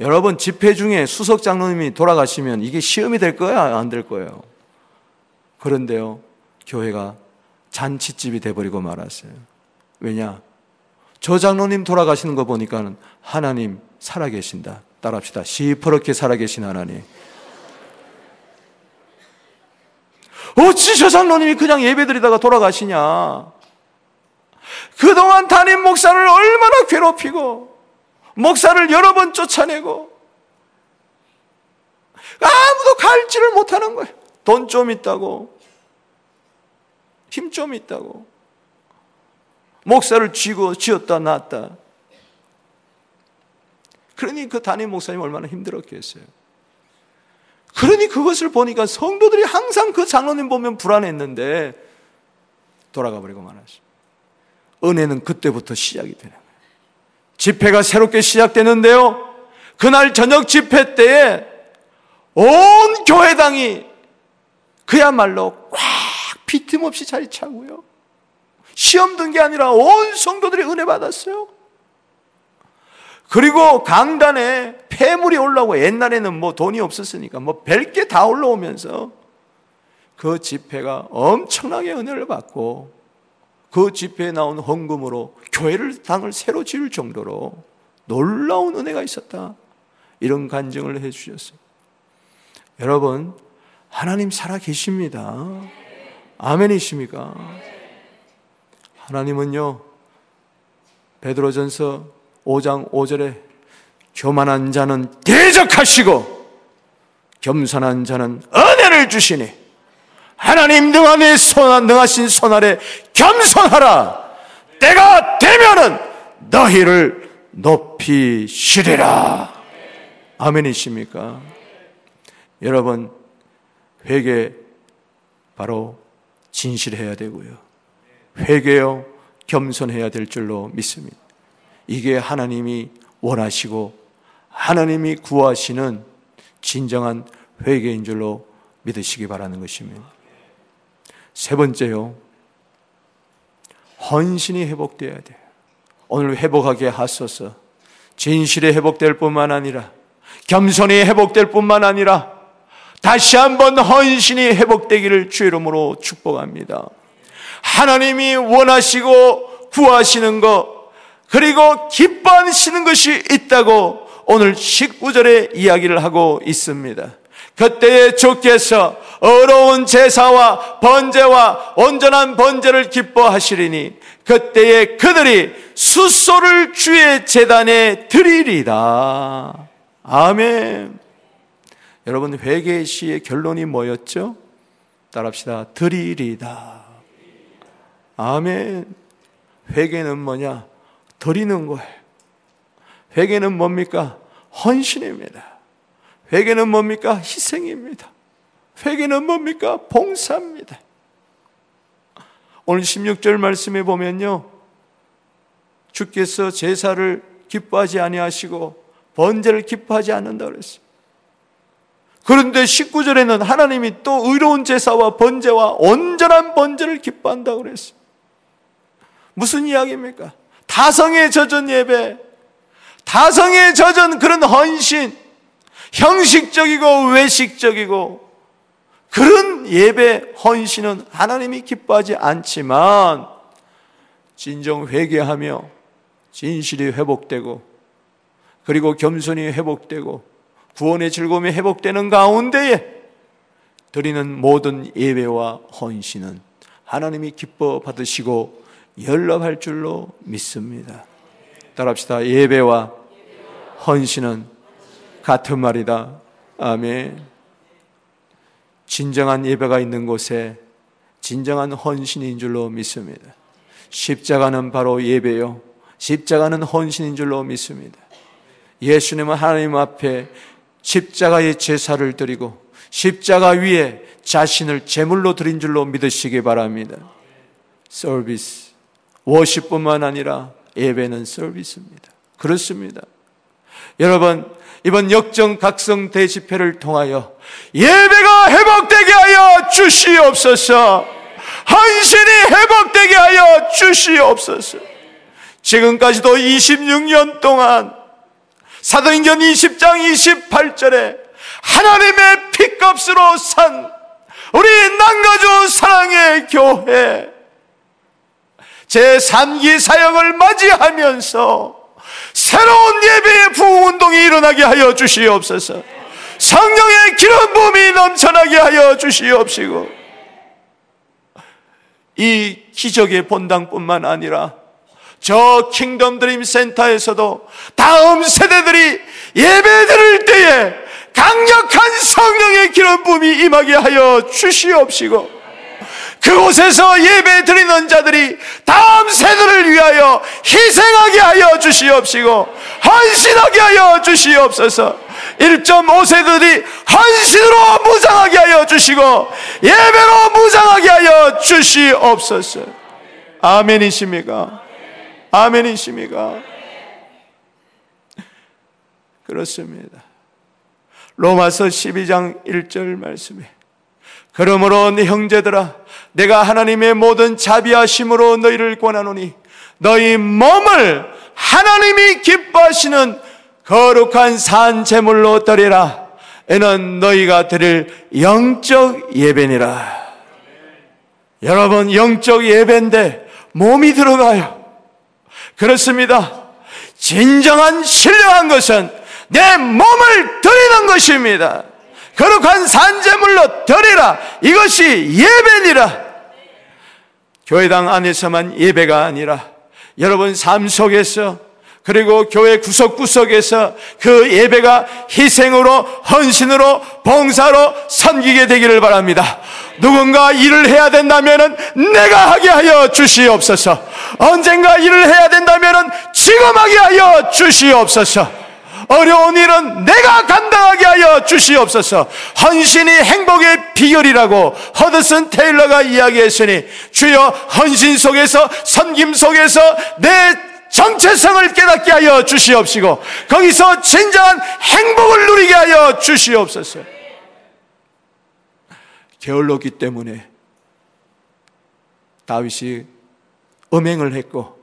여러분 집회 중에 수석 장로님이 돌아가시면 이게 시험이 될 거야 안 될 거예요. 그런데요 교회가 잔치집이 돼버리고 말았어요. 왜냐? 저 장로님 돌아가시는 거 보니까는 하나님 살아계신다. 따라합시다. 시퍼렇게 살아계신 하나님. 어찌 저 장로님이 그냥 예배드리다가 돌아가시냐? 그동안 담임 목사를 얼마나 괴롭히고, 목사를 여러 번 쫓아내고, 아무도 갈지를 못하는 거예요. 돈 좀 있다고, 힘 좀 있다고, 목사를 쥐고 쥐었다 놨다. 그러니 그 담임 목사님 얼마나 힘들었겠어요. 그러니 그것을 보니까 성도들이 항상 그 장로님 보면 불안했는데 돌아가 버리고 말았어요. 은혜는 그때부터 시작이 되는 거예요. 집회가 새롭게 시작되는데요. 그날 저녁 집회 때에 온 교회당이 그야말로 꽉 비틈없이 자리 차고요. 시험 든 게 아니라 온 성도들이 은혜 받았어요. 그리고 강단에 폐물이 올라오고 옛날에는 뭐 돈이 없었으니까 뭐 별 게 다 올라오면서 그 집회가 엄청나게 은혜를 받고 그 집회에 나온 헌금으로 교회를 당을 새로 지을 정도로 놀라운 은혜가 있었다. 이런 간증을 해 주셨어요. 여러분, 하나님 살아 계십니다. 아멘이십니까? 하나님은요, 베드로전서 5장 5절에 교만한 자는 대적하시고 겸손한 자는 은혜를 주시니 하나님 능하신 손, 능하신 손 아래 겸손하라. 때가 되면은 너희를 높이시리라. 아멘이십니까? 여러분, 회개 바로 진실해야 되고요. 회개요, 겸손해야 될 줄로 믿습니다. 이게 하나님이 원하시고 하나님이 구하시는 진정한 회개인 줄로 믿으시기 바라는 것입니다. 세 번째요. 헌신이 회복되어야 돼요. 오늘 회복하게 하소서. 진실이 회복될 뿐만 아니라 겸손이 회복될 뿐만 아니라 다시 한번 헌신이 회복되기를 주 이름으로 축복합니다. 하나님이 원하시고 구하시는 것 그리고 기뻐하시는 것이 있다고 오늘 19절에 이야기를 하고 있습니다. 그때에 주께서 어려운 제사와 번제와 온전한 번제를 기뻐하시리니 그때에 그들이 숫소를 주의 재단에 드리리다. 아멘. 여러분 회개 시의 결론이 뭐였죠? 따라합시다. 드리리다. 아멘. 회개는 뭐냐? 드리는 거예요. 회개는 뭡니까? 헌신입니다. 회개는 뭡니까? 희생입니다. 회개는 뭡니까? 봉사입니다. 오늘 16절 말씀에 보면요. 주께서 제사를 기뻐하지 아니하시고 번제를 기뻐하지 않는다 그랬어요. 그런데 19절에는 하나님이 또 의로운 제사와 번제와 온전한 번제를 기뻐한다 그랬어요. 무슨 이야기입니까? 다성에 젖은 예배, 다성에 젖은 그런 헌신, 형식적이고 외식적이고 그런 예배 헌신은 하나님이 기뻐하지 않지만 진정 회개하며 진실이 회복되고 그리고 겸손이 회복되고 구원의 즐거움이 회복되는 가운데에 드리는 모든 예배와 헌신은 하나님이 기뻐 받으시고 연락할 줄로 믿습니다. 따라합시다. 예배와 헌신은 같은 말이다. 아멘. 진정한 예배가 있는 곳에 진정한 헌신인 줄로 믿습니다. 십자가는 바로 예배요. 십자가는 헌신인 줄로 믿습니다. 예수님은 하나님 앞에 십자가의 제사를 드리고 십자가 위에 자신을 제물로 드린 줄로 믿으시기 바랍니다. 서비스. 워십뿐만 아니라 예배는 서비스입니다. 그렇습니다. 여러분, 이번 역정각성 대집회를 통하여 예배가 회복되게 하여 주시옵소서. 헌신이 회복되게 하여 주시옵소서. 지금까지도 26년 동안 사도행전 20장 28절에 하나님의 피값으로 산 우리 남가주 사랑의 교회 제 3기 사역을 맞이하면서 새로운 예배의 부흥운동이 일어나게 하여 주시옵소서. 성령의 기름 부음이 넘쳐나게 하여 주시옵시고 이 기적의 본당뿐만 아니라 저 킹덤 드림 센터에서도 다음 세대들이 예배 드릴 때에 강력한 성령의 기름 부음이 임하게 하여 주시옵시고 그곳에서 예배 드리는 자들이 다음 세대를 위하여 희생하게 하여 주시옵시고 헌신하게 하여 주시옵소서 1.5세들이 헌신으로 무장하게 하여 주시고 예배로 무장하게 하여 주시옵소서 아멘이십니까? 아멘이십니까? 그렇습니다. 로마서 12장 1절 말씀에 그러므로 내 형제들아 내가 하나님의 모든 자비하심으로 너희를 권하노니 너희 몸을 하나님이 기뻐하시는 거룩한 산 제물로 드리라 이는 너희가 드릴 영적 예배니라 여러분 영적 예배인데 몸이 들어가요 그렇습니다 진정한 신령한 것은 내 몸을 드리는 것입니다 거룩한 산재물로 드리라. 이것이 예배니라. 교회당 안에서만 예배가 아니라 여러분 삶 속에서 그리고 교회 구석구석에서 그 예배가 희생으로 헌신으로 봉사로 섬기게 되기를 바랍니다. 누군가 일을 해야 된다면 내가 하게 하여 주시옵소서. 언젠가 일을 해야 된다면 지금 하게 하여 주시옵소서. 어려운 일은 내가 감당하게 하여 주시옵소서. 헌신이 행복의 비결이라고 허드슨 테일러가 이야기했으니 주여 헌신 속에서 섬김 속에서 내 정체성을 깨닫게 하여 주시옵시고 거기서 진정한 행복을 누리게 하여 주시옵소서. 게을렀기 때문에 다윗이 음행을 했고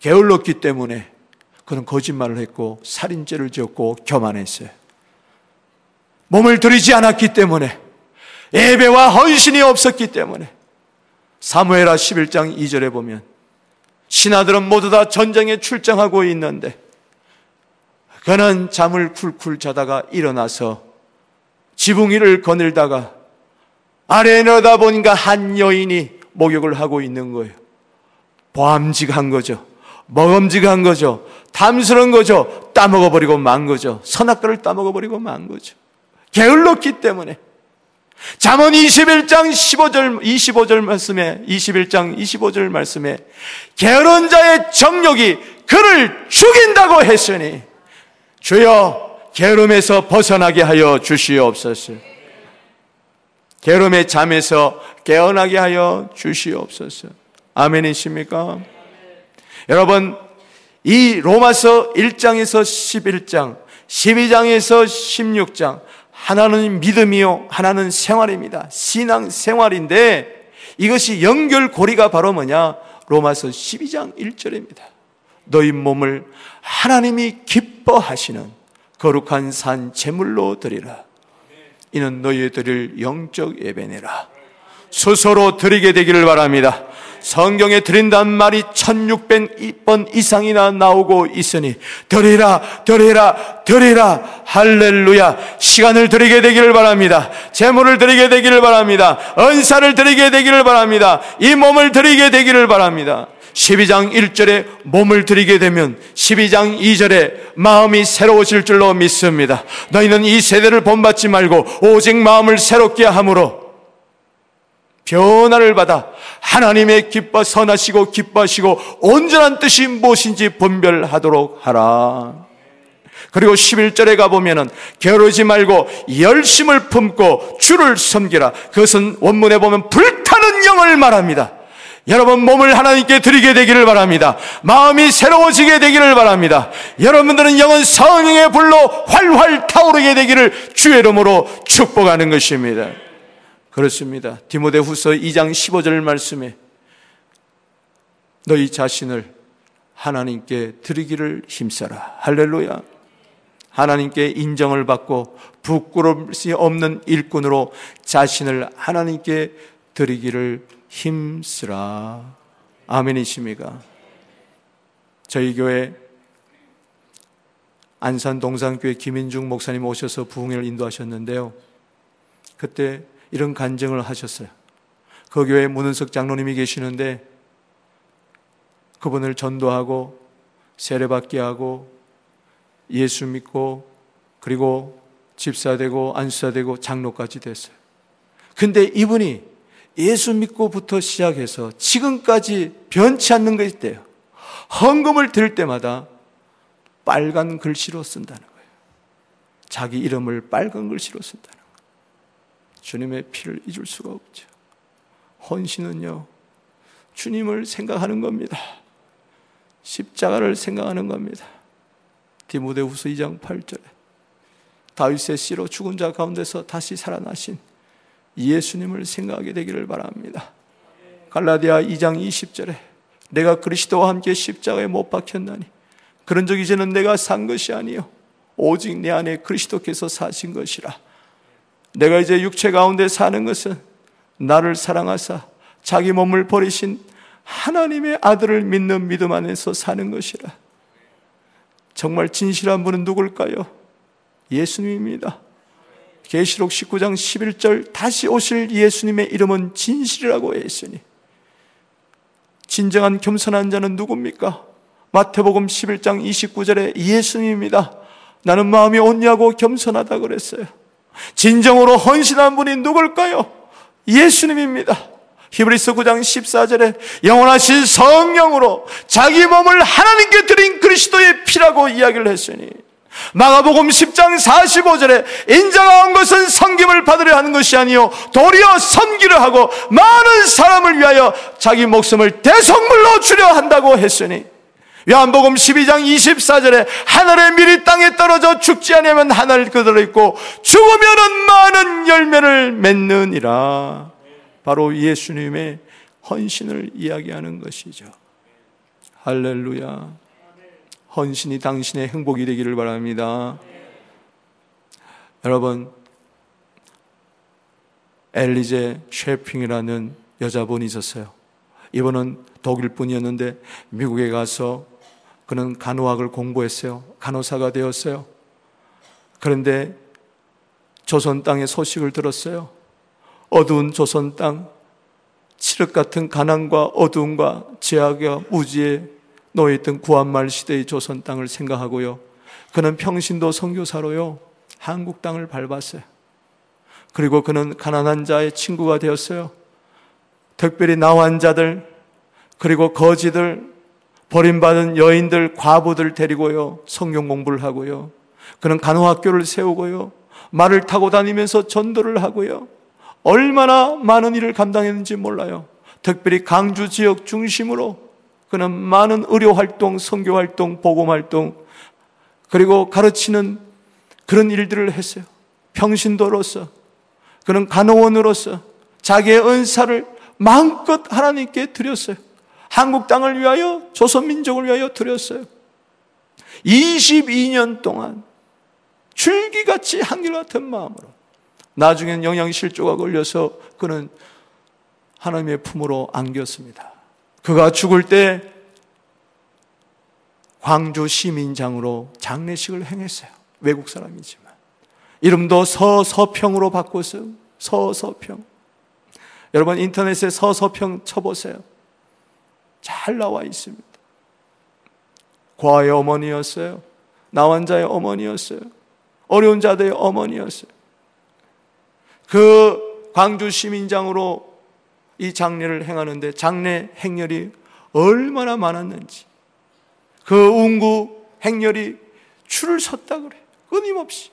게을렀기 때문에 그는 거짓말을 했고 살인죄를 지었고 교만했어요. 몸을 들이지 않았기 때문에 예배와 헌신이 없었기 때문에 사무엘하 11장 2절에 보면 신하들은 모두 다 전쟁에 출장하고 있는데 그는 잠을 쿨쿨 자다가 일어나서 지붕 위를 거닐다가 아래에 내려다 보니까 한 여인이 목욕을 하고 있는 거예요. 보암직한 거죠. 먹음직한 거죠. 탐스러운 거죠. 따먹어버리고 만 거죠. 선악과를 따먹어버리고 만 거죠. 게을렀기 때문에. 잠언 21장 15절, 25절 말씀에, 21장 25절 말씀에, 게으른 자의 정욕이 그를 죽인다고 했으니, 주여, 게으름에서 벗어나게 하여 주시옵소서. 게으름의 잠에서 깨어나게 하여 주시옵소서. 아멘이십니까? 여러분, 이 로마서 1장에서 11장, 12장에서 16장, 하나는 믿음이요, 하나는 생활입니다. 신앙 생활인데 이것이 연결고리가 바로 뭐냐? 로마서 12장 1절입니다. 너희 몸을 하나님이 기뻐하시는 거룩한 산 제물로 드리라. 이는 너희 드릴 영적 예배니라. 스스로 드리게 되기를 바랍니다. 성경에 드린다는 말이 1600번 이상이나 나오고 있으니 드리라 드리라 드리라. 할렐루야. 시간을 드리게 되기를 바랍니다. 재물을 드리게 되기를 바랍니다. 은사를 드리게 되기를 바랍니다. 이 몸을 드리게 되기를 바랍니다 12장 1절에 몸을 드리게 되면 12장 2절에 마음이 새로워질 줄로 믿습니다. 너희는 이 세대를 본받지 말고 오직 마음을 새롭게 함으로 변화를 받아 하나님의 기뻐 선하시고 기뻐하시고 온전한 뜻이 무엇인지 분별하도록 하라. 그리고 11절에 가보면은 게으르지 말고 열심을 품고 주를 섬기라. 그것은 원문에 보면 불타는 영을 말합니다. 여러분 몸을 하나님께 드리게 되기를 바랍니다. 마음이 새로워지게 되기를 바랍니다. 여러분들은 영은 성령의 불로 활활 타오르게 되기를 주의 이름으로 축복하는 것입니다. 그렇습니다. 디모데 후서 2장 15절 말씀에 너희 자신을 하나님께 드리기를 힘써라. 할렐루야. 하나님께 인정을 받고 부끄러움이 없는 일꾼으로 자신을 하나님께 드리기를 힘쓰라. 아멘이십니까? 저희 교회 안산 동산교회 김인중 목사님 오셔서 부흥회를 인도하셨는데요. 그때 이런 간증을 하셨어요. 그 교회에 문은석 장로님이 계시는데 그분을 전도하고 세례받게 하고 예수 믿고 그리고 집사되고 안수사되고 장로까지 됐어요. 근데 이분이 예수 믿고부터 시작해서 지금까지 변치 않는 것이 있대요. 헌금을 들 때마다 빨간 글씨로 쓴다는 거예요. 자기 이름을 빨간 글씨로 쓴다는 거예요. 주님의 피를 잊을 수가 없죠. 헌신은요, 주님을 생각하는 겁니다. 십자가를 생각하는 겁니다. 디모데후서 2장 8절에 다윗의 씨로 죽은 자 가운데서 다시 살아나신 예수님을 생각하게 되기를 바랍니다. 갈라디아 2장 20절에 내가 그리스도와 함께 십자가에 못 박혔나니 그런 적 이제는 내가 산 것이 아니요 오직 내 안에 그리스도께서 사신 것이라 내가 이제 육체 가운데 사는 것은 나를 사랑하사 자기 몸을 버리신 하나님의 아들을 믿는 믿음 안에서 사는 것이라 정말 진실한 분은 누굴까요? 예수님입니다. 계시록 19장 11절 다시 오실 예수님의 이름은 진실이라고 했으니 진정한 겸손한 자는 누굽니까? 마태복음 11장 29절에 예수님입니다. 나는 마음이 온유하고 겸손하다 그랬어요. 진정으로 헌신한 분이 누굴까요? 예수님입니다. 히브리서 9장 14절에 영원하신 성령으로 자기 몸을 하나님께 드린 그리스도의 피라고 이야기를 했으니 마가복음 10장 45절에 인자가 온 것은 섬김을 받으려 하는 것이 아니요 도리어 섬기려 하고 많은 사람을 위하여 자기 목숨을 대성물로 주려 한다고 했으니 요한복음 12장 24절에 하늘의 밀이 땅에 떨어져 죽지 않으면 하늘 그대로 있고 죽으면은 많은 열매를 맺느니라. 바로 예수님의 헌신을 이야기하는 것이죠. 할렐루야 헌신이 당신의 행복이 되기를 바랍니다. 여러분, 엘리제 쉐핑이라는 여자분이 있었어요. 이분은 독일 분이었는데 미국에 가서 그는 간호학을 공부했어요. 간호사가 되었어요. 그런데 조선 땅의 소식을 들었어요. 어두운 조선 땅, 칠흑 같은 가난과 어두움과 죄악과 무지에 놓여있던 구한말 시대의 조선 땅을 생각하고요. 그는 평신도 선교사로요. 한국 땅을 밟았어요. 그리고 그는 가난한 자의 친구가 되었어요. 특별히 나환 자들, 그리고 거지들, 버림받은 여인들, 과부들 데리고요. 성경 공부를 하고요. 그는 간호학교를 세우고요. 말을 타고 다니면서 전도를 하고요. 얼마나 많은 일을 감당했는지 몰라요. 특별히 강주 지역 중심으로 그는 많은 의료 활동, 선교 활동, 복음 활동, 그리고 가르치는 그런 일들을 했어요. 평신도로서, 그는 간호원으로서 자기의 은사를 마음껏 하나님께 드렸어요. 한국 땅을 위하여, 조선 민족을 위하여 드렸어요. 22년 동안 줄기같이 한결같은 마음으로 나중엔 영양실조가 걸려서 그는 하나님의 품으로 안겼습니다. 그가 죽을 때 광주 시민장으로 장례식을 행했어요. 외국 사람이지만. 이름도 서서평으로 바꿨어요. 서서평. 여러분 인터넷에 서서평 쳐보세요. 잘 나와 있습니다. 과의 어머니였어요. 나환자의 어머니였어요. 어려운 자들의 어머니였어요. 그 광주 시민장으로 이 장례를 행하는데 장례 행렬이 얼마나 많았는지. 그 운구 행렬이 줄을 섰다 그래. 끊임없이.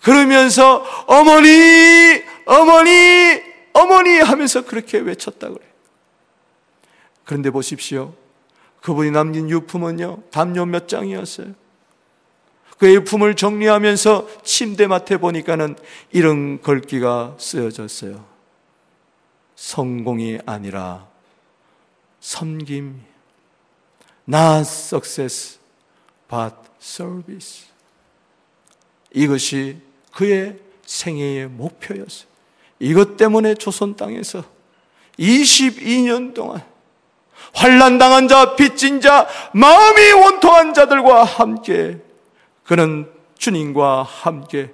그러면서 어머니 어머니 어머니 하면서 그렇게 외쳤다 그래. 그런데 보십시오. 그분이 남긴 유품은요 담요 몇 장이었어요. 그의 품을 정리하면서 침대 맡에 보니까는 이런 글귀가 쓰여졌어요. 성공이 아니라 섬김. Not success, but service. 이것이 그의 생애의 목표였어요. 이것 때문에 조선 땅에서 22년 동안 환란 당한 자, 빚진 자, 마음이 원통한 자들과 함께 그는 주님과 함께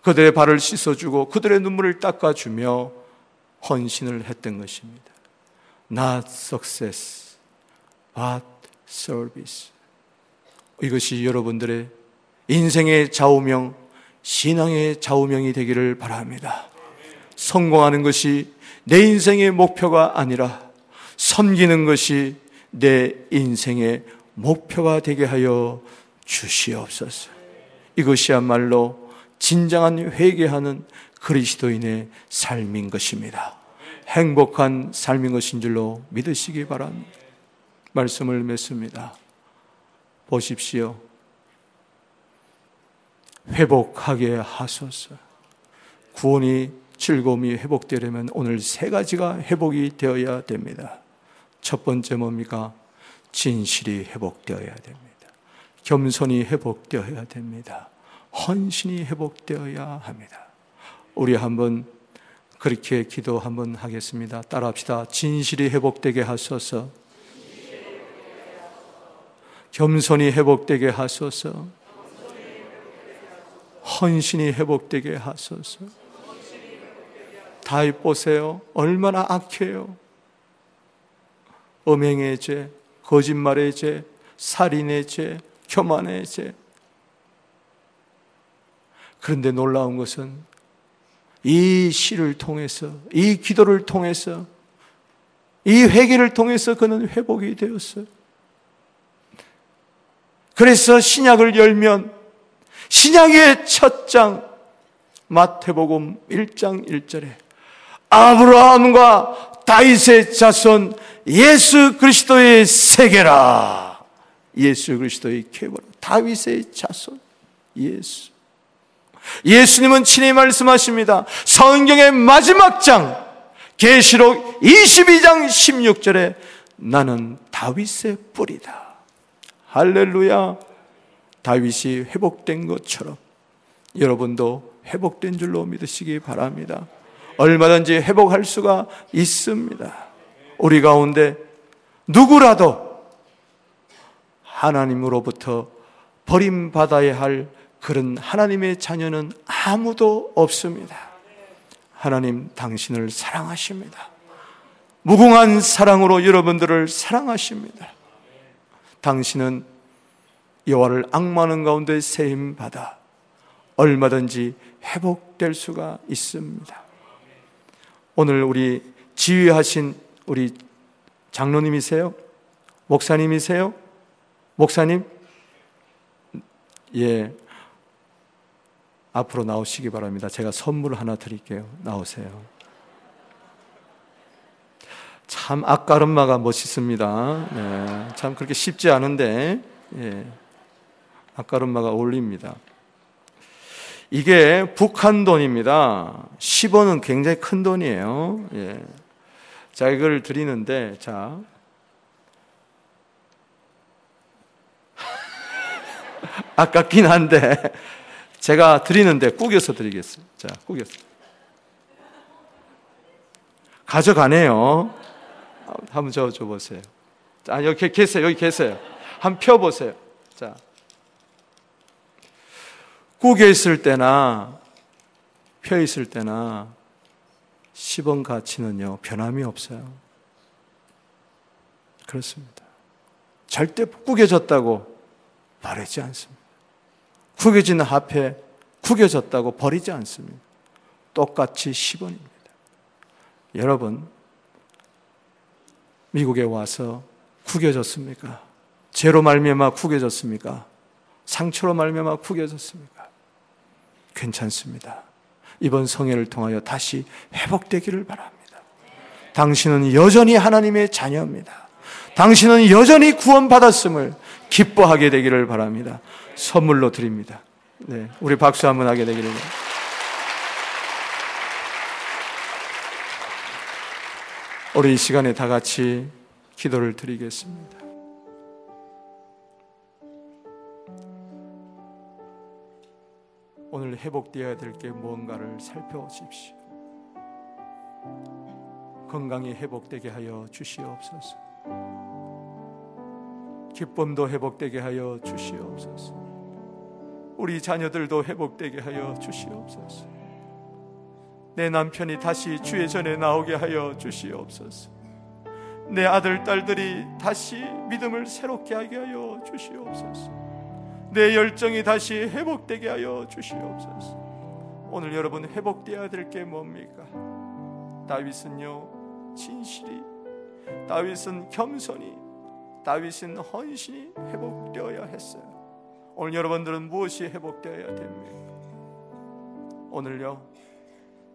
그들의 발을 씻어주고 그들의 눈물을 닦아주며 헌신을 했던 것입니다. Not success, but service. 이것이 여러분들의 인생의 좌우명, 신앙의 좌우명이 되기를 바랍니다. 성공하는 것이 내 인생의 목표가 아니라 섬기는 것이 내 인생의 목표가 되게 하여 주시옵소서. 이것이야말로 진정한 회개하는 그리스도인의 삶인 것입니다. 행복한 삶인 것인 줄로 믿으시기 바랍니다. 말씀을 맺습니다. 보십시오. 회복하게 하소서. 구원이 즐거움이 회복되려면 오늘 세 가지가 회복이 되어야 됩니다. 첫 번째 뭡니까? 진실이 회복되어야 됩니다. 겸손이 회복되어야 됩니다. 헌신이 회복되어야 합니다. 우리 한번 그렇게 기도 한번 하겠습니다. 따라합시다. 진실이 회복되게 하소서. 겸손이 회복되게 하소서. 헌신이 회복되게 하소서. 다 보세요. 얼마나 악해요. 음행의 죄, 거짓말의 죄, 살인의 죄, 교만의 죄. 그런데 놀라운 것은 이 시를 통해서, 이 기도를 통해서, 이 회개를 통해서 그는 회복이 되었어요. 그래서 신약을 열면 신약의 첫 장, 마태복음 1장 1절에 아브라함과 다윗의 자손 예수 그리스도의 세계라. 예수 그리스도의 계보로 다윗의 자손 예수. 예수님은 친히 말씀하십니다. 성경의 마지막 장 계시록 22장 16절에 나는 다윗의 뿌리다. 할렐루야. 다윗이 회복된 것처럼 여러분도 회복된 줄로 믿으시기 바랍니다. 얼마든지 회복할 수가 있습니다. 우리 가운데 누구라도 하나님으로부터 버림받아야 할 그런 하나님의 자녀는 아무도 없습니다. 하나님 당신을 사랑하십니다. 무궁한 사랑으로 여러분들을 사랑하십니다. 당신은 여호와를 악마하는 가운데 세임 받아 얼마든지 회복될 수가 있습니다. 오늘 우리 지휘하신 우리 장로님이세요? 목사님이세요? 목사님, 예, 앞으로 나오시기 바랍니다. 제가 선물 하나 드릴게요. 나오세요. 참 앞가름마가 멋있습니다. 네, 참 그렇게 쉽지 않은데 예, 앞가름마가 어울립니다. 이게 북한 돈입니다. 10원은 굉장히 큰 돈이에요. 예. 자, 이걸 드리는데, 자, 아깝긴 한데 제가 드리는데 꾸겨서 드리겠습니다. 자, 꾸겨서. 가져가네요. 한번 저어줘 보세요. 아, 여기 계세요. 여기 계세요. 한번 펴보세요. 자. 구겨 있을 때나 펴 있을 때나 10원 가치는요, 변함이 없어요. 그렇습니다. 절대 구겨졌다고 바르지 않습니다. 구겨진 앞에 구겨졌다고 버리지 않습니다. 똑같이 10원입니다. 여러분, 미국에 와서 구겨졌습니까? 죄로 말미암아 구겨졌습니까? 상처로 말미암아 구겨졌습니까? 괜찮습니다. 이번 성회를 통하여 다시 회복되기를 바랍니다. 당신은 여전히 하나님의 자녀입니다. 당신은 여전히 구원받았음을 기뻐하게 되기를 바랍니다. 선물로 드립니다. 네, 우리 박수 한번 하게 되기를 바랍니다. 우리 이 시간에 다 같이 기도를 드리겠습니다. 오늘 회복되어야 될 게 무언가를 살펴보십시오. 건강이 회복되게 하여 주시옵소서. 기쁨도 회복되게 하여 주시옵소서. 우리 자녀들도 회복되게 하여 주시옵소서. 내 남편이 다시 주의 전에 나오게 하여 주시옵소서. 내 아들, 딸들이 다시 믿음을 새롭게 하게 하여 주시옵소서. 내 열정이 다시 회복되게 하여 주시옵소서. 오늘 여러분 회복되어야 될 게 뭡니까? 다윗은요, 진실이, 다윗은 겸손이, 다윗은 헌신이 회복되어야 했어요. 오늘 여러분들은 무엇이 회복되어야 됩니까? 오늘요,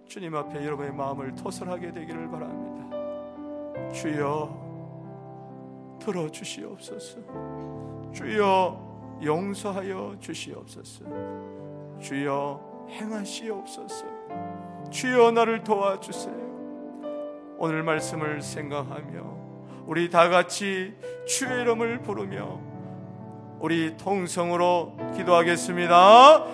주님 앞에 여러분의 마음을 토설하게 되기를 바랍니다. 주여 들어주시옵소서. 주여 용서하여 주시옵소서. 주여 행하시옵소서. 주여 나를 도와주세요. 오늘 말씀을 생각하며 우리 다 같이 주의 이름을 부르며 우리 통성으로 기도하겠습니다.